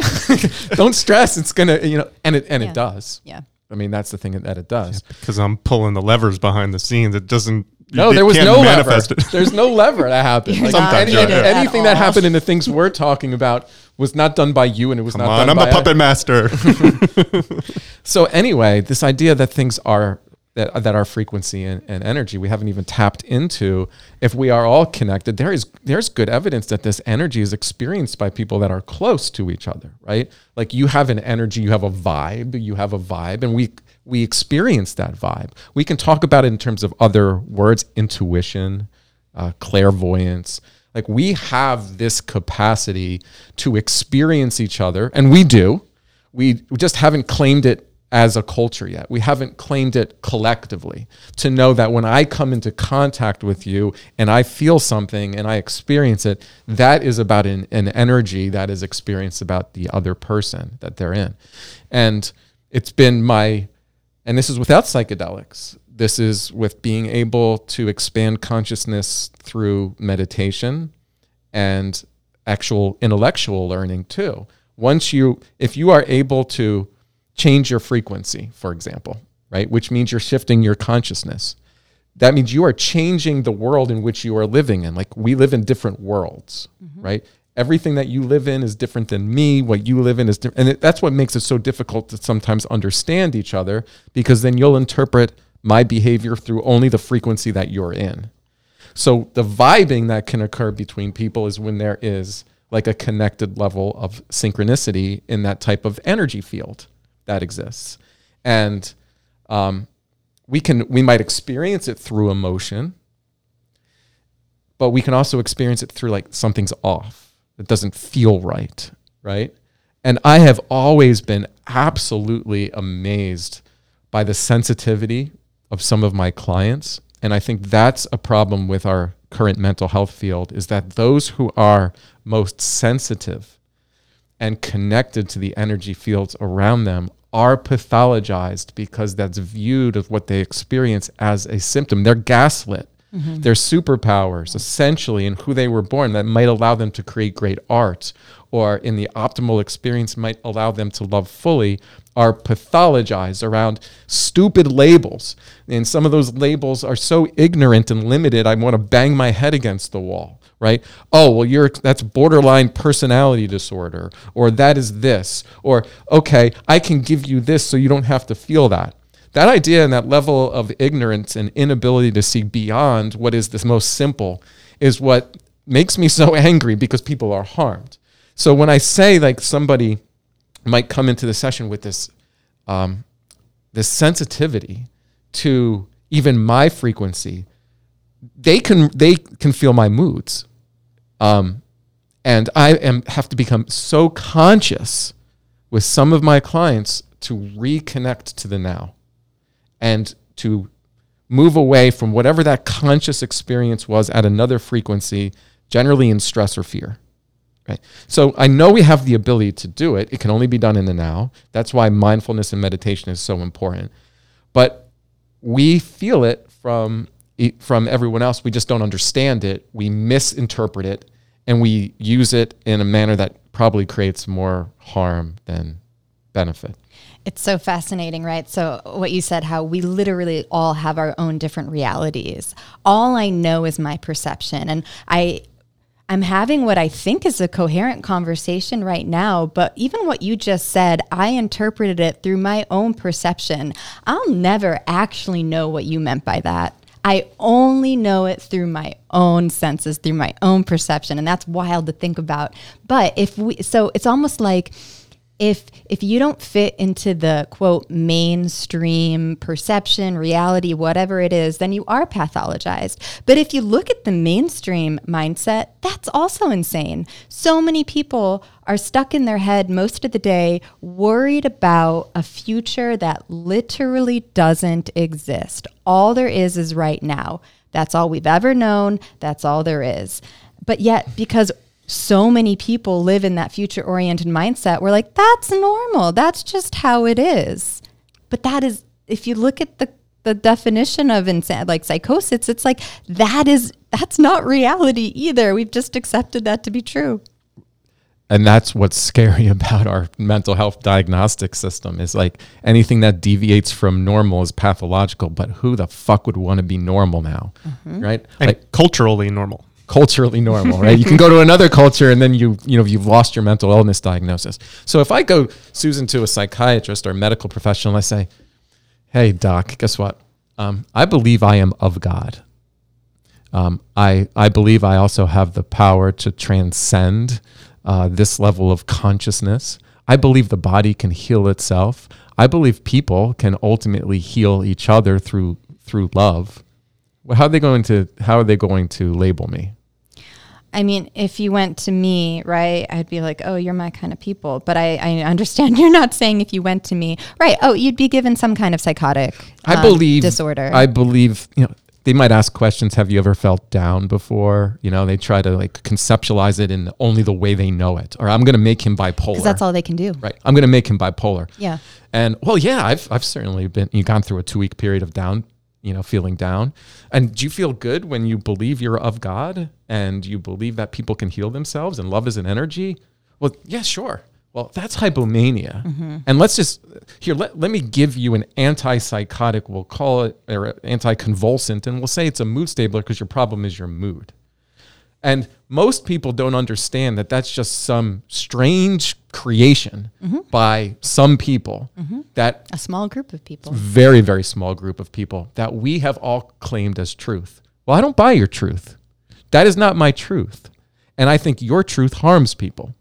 Don't stress. It's gonna, you know, and it and Yeah. it does. yeah. I mean, that's the thing that it does. Because I'm pulling the levers behind the scenes. It doesn't. No, there was no lever. There's no lever that happened. Like, not any- at anything that happened in the things we're talking about was not done by you, and it was Come not on, done I'm by a puppet master. So anyway, this idea that things are that that our frequency and, and energy we haven't even tapped into. If we are all connected, there is there's good evidence that this energy is experienced by people that are close to each other, right? Like you have an energy, you have a vibe, you have a vibe, and we we experience that vibe. We can talk about it in terms of other words, intuition, uh, clairvoyance. Like we have this capacity to experience each other, and we do we we just haven't claimed it as a culture yet. We haven't claimed it collectively to know that when I come into contact with you and I feel something and I experience it, that is about an, an energy that is experienced about the other person that they're in. And it's been my, and this is without psychedelics. This is with being able to expand consciousness through meditation and actual intellectual learning too. Once you, if you are able to change your frequency, for example, right, which means you're shifting your consciousness, that means you are changing the world in which you are living in. Like we live in different worlds, mm-hmm. right? Everything that you live in is different than me. What you live in is different. And it, that's what makes it so difficult to sometimes understand each other because then you'll interpret my behavior through only the frequency that you're in. So the vibing that can occur between people is when there is like a connected level of synchronicity in that type of energy field that exists. And um, we can we might experience it through emotion, but we can also experience it through like something's off. It doesn't feel right, right? And I have always been absolutely amazed by the sensitivity of some of my clients. And I think that's a problem with our current mental health field is that those who are most sensitive and connected to the energy fields around them are pathologized because that's viewed of what they experience as a symptom. They're gaslit. Mm-hmm. Their superpowers, essentially, in who they were born, that might allow them to create great art, or in the optimal experience, might allow them to love fully, are pathologized around stupid labels. And some of those labels are so ignorant and limited, I want to bang my head against the wall right? Oh, well, you're that's borderline personality disorder, or that is this, or okay, I can give you this so you don't have to feel that. That idea and that level of ignorance and inability to see beyond what is the most simple is what makes me so angry because people are harmed. So when I say like somebody might come into the session with this um, this sensitivity to even my frequency, they can they can feel my moods um, and I am have to become so conscious with some of my clients to reconnect to the now and to move away from whatever that conscious experience was at another frequency, generally in stress or fear. Right. So I know we have the ability to do it. It can only be done in the now. That's why mindfulness and meditation is so important. But we feel it from from everyone else. We just don't understand it. We misinterpret it, and we use it in a manner that probably creates more harm than benefit. It's so fascinating, right? So, what you said, how we literally all have our own different realities. All I know is my perception. And I, I'm having what I think is a coherent conversation right now, but even what you just said, I interpreted it through my own perception. I'll never actually know what you meant by that. I only know it through my own senses, through my own perception, and that's wild to think about. But if we, so it's almost like, if if you don't fit into the quote mainstream perception reality whatever it is then you are pathologized. But if you look at the mainstream mindset that's also insane. So many people are stuck in their head most of the day worried about a future that literally doesn't exist. All there is is right now. That's all we've ever known. That's all there is. But yet because so many people live in that future oriented mindset. We're like, that's normal. That's just how it is. But that is, if you look at the, the definition of insane, like psychosis, it's like that is, that's not reality either. We've just accepted that to be true. And that's what's scary about our mental health diagnostic system is like anything that deviates from normal is pathological. But who the fuck would want to be normal now? Mm-hmm. Right? And like, culturally normal culturally normal, right? you can go to another culture and then you you know you've lost your mental illness diagnosis. So if I go Susan to a psychiatrist or a medical professional, I say, "Hey doc, guess what? Um, I believe I am of God. Um, I I believe I also have the power to transcend uh, this level of consciousness. I believe the body can heal itself. I believe people can ultimately heal each other through through love." how are they going to how are they going to label me I mean, if you went to me, right, I'd be like, oh, you're my kind of people. But I, I understand you're not saying if you went to me, right, oh, you'd be given some kind of psychotic I um, believe, disorder. I believe, you know, they might ask questions, have you ever felt down before? You know, they try to like conceptualize it in only the way they know it. Or I'm going to make him bipolar. Because that's all they can do. Right. I'm going to make him bipolar. Yeah. And well, yeah, I've, I've certainly been, you gone through a two week period of down you know, feeling down. And do you feel good when you believe you're of God and you believe that people can heal themselves and love is an energy? Well, yeah, sure. Well, that's hypomania. Mm-hmm. And let's just here, let, let me give you an antipsychotic, we'll call it or anticonvulsant, and we'll say it's a mood stabler because your problem is your mood. And most people don't understand that that's just some strange creation mm-hmm. by some people mm-hmm. that a small group of people. Very very small group of people that we have all claimed as truth. Well i don't buy your truth. That is not my truth. And i think your truth harms people.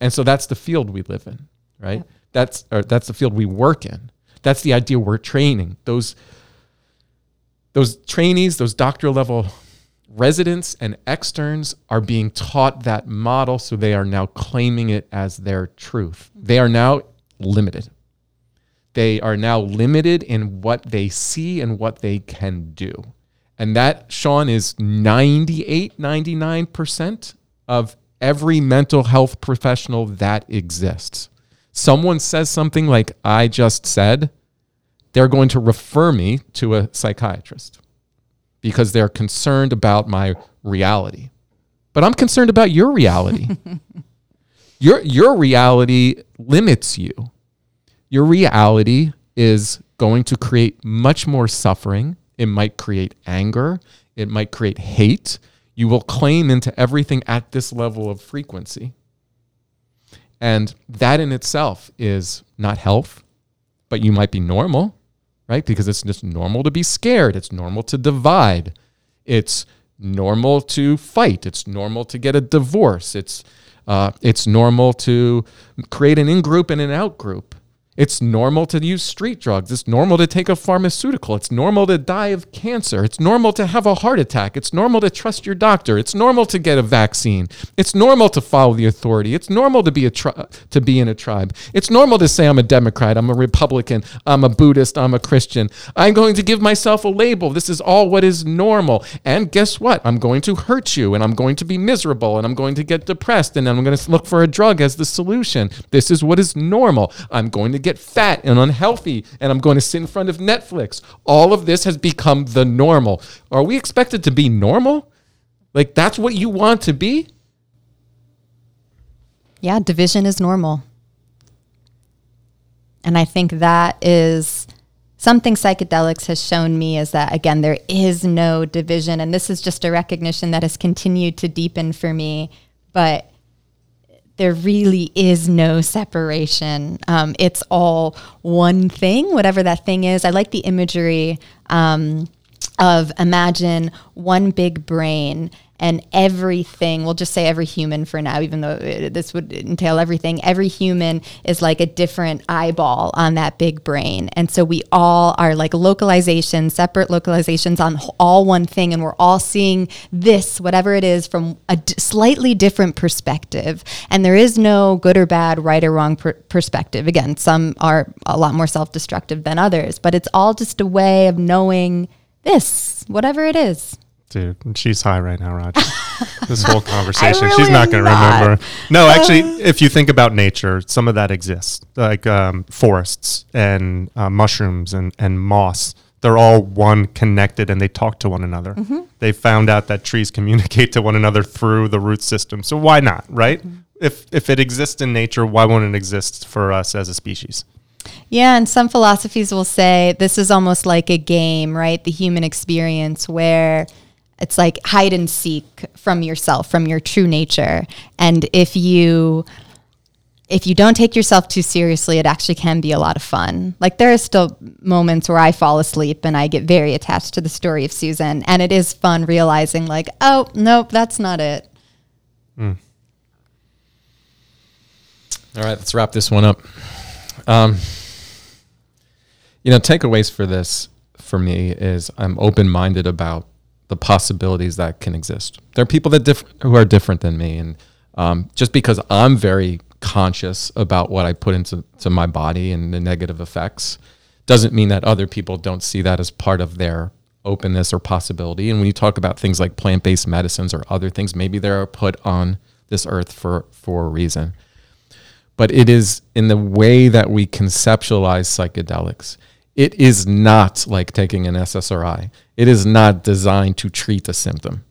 And so that's the field we live in right? Yep. that's or that's the field we work in. That's the idea we're training. Those those trainees those doctoral level residents and externs are being taught that model, so they are now claiming it as their truth. They are now limited. They are now limited in what they see and what they can do. And that, Sean, is 98, 99% of every mental health professional that exists. Someone says something like I just said, they're going to refer me to a psychiatrist because they're concerned about my reality. But I'm concerned about your reality. your your reality limits you. Your reality is going to create much more suffering. It might create anger, it might create hate. You will claim into everything at this level of frequency. And that in itself is not health, but you might be normal right? Because it's just normal to be scared. It's normal to divide. It's normal to fight. It's normal to get a divorce. It's uh, it's normal to create an in group and an out group. It's normal to use street drugs. It's normal to take a pharmaceutical. It's normal to die of cancer. It's normal to have a heart attack. It's normal to trust your doctor. It's normal to get a vaccine. It's normal to follow the authority. It's normal to be a tri- to be in a tribe. It's normal to say I'm a Democrat, I'm a Republican, I'm a Buddhist, I'm a Christian. I'm going to give myself a label. This is all what is normal. And guess what? I'm going to hurt you and I'm going to be miserable and I'm going to get depressed and I'm going to look for a drug as the solution. This is what is normal. I'm going to get fat and unhealthy, and I'm going to sit in front of Netflix. All of this has become the normal. Are we expected to be normal? Like, that's what you want to be? Yeah, division is normal. And I think that is something psychedelics has shown me is that again there is no division and this is just a recognition that has continued to deepen for me but there really is no separation. Um, it's all one thing whatever that thing is. I like the imagery um, of imagine one big brain and everything we'll just say every human for now even though this would entail everything every human is like a different eyeball on that big brain. And so we all are like localizations separate localizations on all one thing and we're all seeing this whatever it is from a d- slightly different perspective. And there is no good or bad right or wrong per- perspective. Again some are a lot more self-destructive than others but it's all just a way of knowing this whatever it is Dude, she's high right now, Roger. this whole conversation, really she's not going to remember. No, actually, if you think about nature, some of that exists, like um, forests and uh, mushrooms and, and moss. They're all one connected and they talk to one another. They found out that trees communicate to one another through the root system. So why not, right? If, if it exists in nature, why won't it exist for us as a species? Yeah, and some philosophies will say this is almost like a game, right? The human experience where it's like hide and seek from yourself, from your true nature. And if you if you don't take yourself too seriously, it actually can be a lot of fun. Like there are still moments where I fall asleep and I get very attached to the story of Susan, and it is fun realizing like, oh, nope, that's not it. All right, let's wrap this one up. Um, you know, takeaways for this for me is I'm open minded about the possibilities that can exist. There are people that diff- who are different than me, and um, just because I'm very conscious about what I put into to my body and the negative effects, doesn't mean that other people don't see that as part of their openness or possibility. And when you talk about things like plant based medicines or other things, maybe they're put on this earth for for a reason but it is in the way that we conceptualize psychedelics. It is not like taking an SSRI. It is not designed to treat a symptom.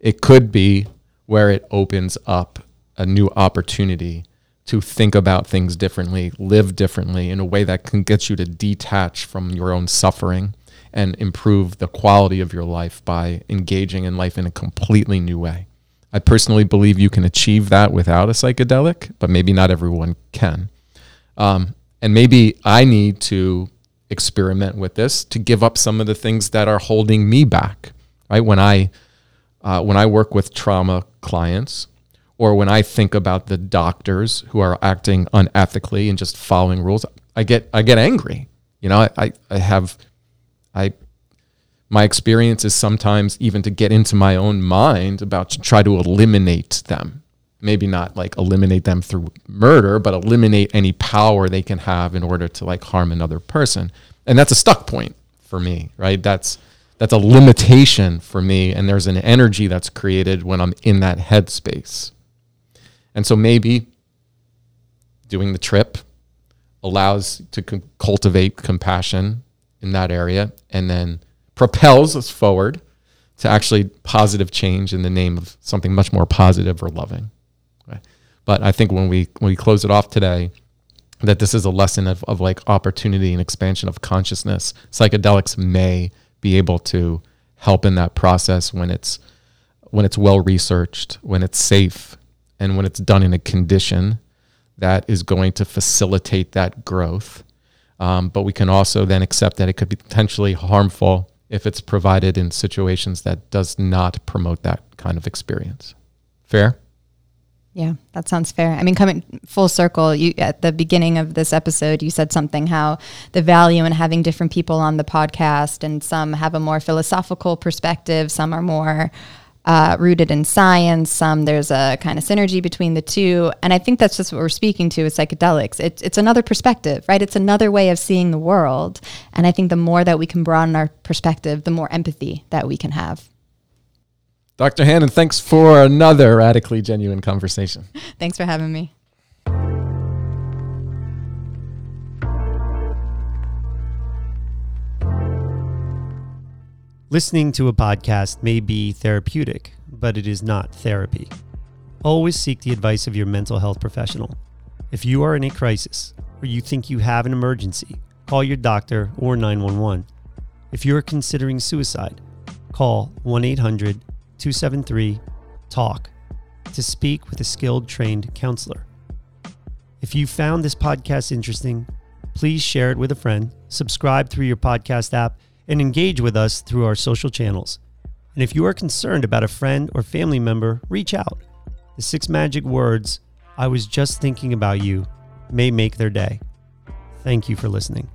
It could be where it opens up a new opportunity to think about things differently, live differently in a way that can get you to detach from your own suffering and improve the quality of your life by engaging in life in a completely new way. I personally believe you can achieve that without a psychedelic, but maybe not everyone can. Um, and maybe I need to experiment with this to give up some of the things that are holding me back. Right when I uh, when I work with trauma clients, or when I think about the doctors who are acting unethically and just following rules, I get I get angry. You know, I, I, have I my experience is sometimes even to get into my own mind about to try to eliminate them. Maybe not like eliminate them through murder, but eliminate any power they can have in order to like harm another person. And that's a stuck point for me, right? That's that's a limitation for me and there's an energy that's created when I'm in that headspace. And so maybe doing the trip allows to c- cultivate compassion in that area and then propels us forward to actually positive change in the name of something much more positive or loving. But I think when we when we close it off today, that this is a lesson of, of like opportunity and expansion of consciousness. Psychedelics may be able to help in that process when it's when it's well researched, when it's safe, and when it's done in a condition that is going to facilitate that growth. Um, but we can also then accept that it could be potentially harmful if it's provided in situations that does not promote that kind of experience. Fair? Yeah, that sounds fair. I mean, coming full circle, you at the beginning of this episode, you said something how the value in having different people on the podcast, and some have a more philosophical perspective, some are more uh, rooted in science, some there's a kind of synergy between the two, and I think that's just what we're speaking to with psychedelics. It's it's another perspective, right? It's another way of seeing the world, and I think the more that we can broaden our perspective, the more empathy that we can have. Dr. Hannan, thanks for another radically genuine conversation. Thanks for having me. Listening to a podcast may be therapeutic, but it is not therapy. Always seek the advice of your mental health professional. If you are in a crisis or you think you have an emergency, call your doctor or 911. If you are considering suicide, call 1 800 273 TALK to speak with a skilled trained counselor. If you found this podcast interesting, please share it with a friend, subscribe through your podcast app, and engage with us through our social channels. And if you are concerned about a friend or family member, reach out. The six magic words, I was just thinking about you, may make their day. Thank you for listening.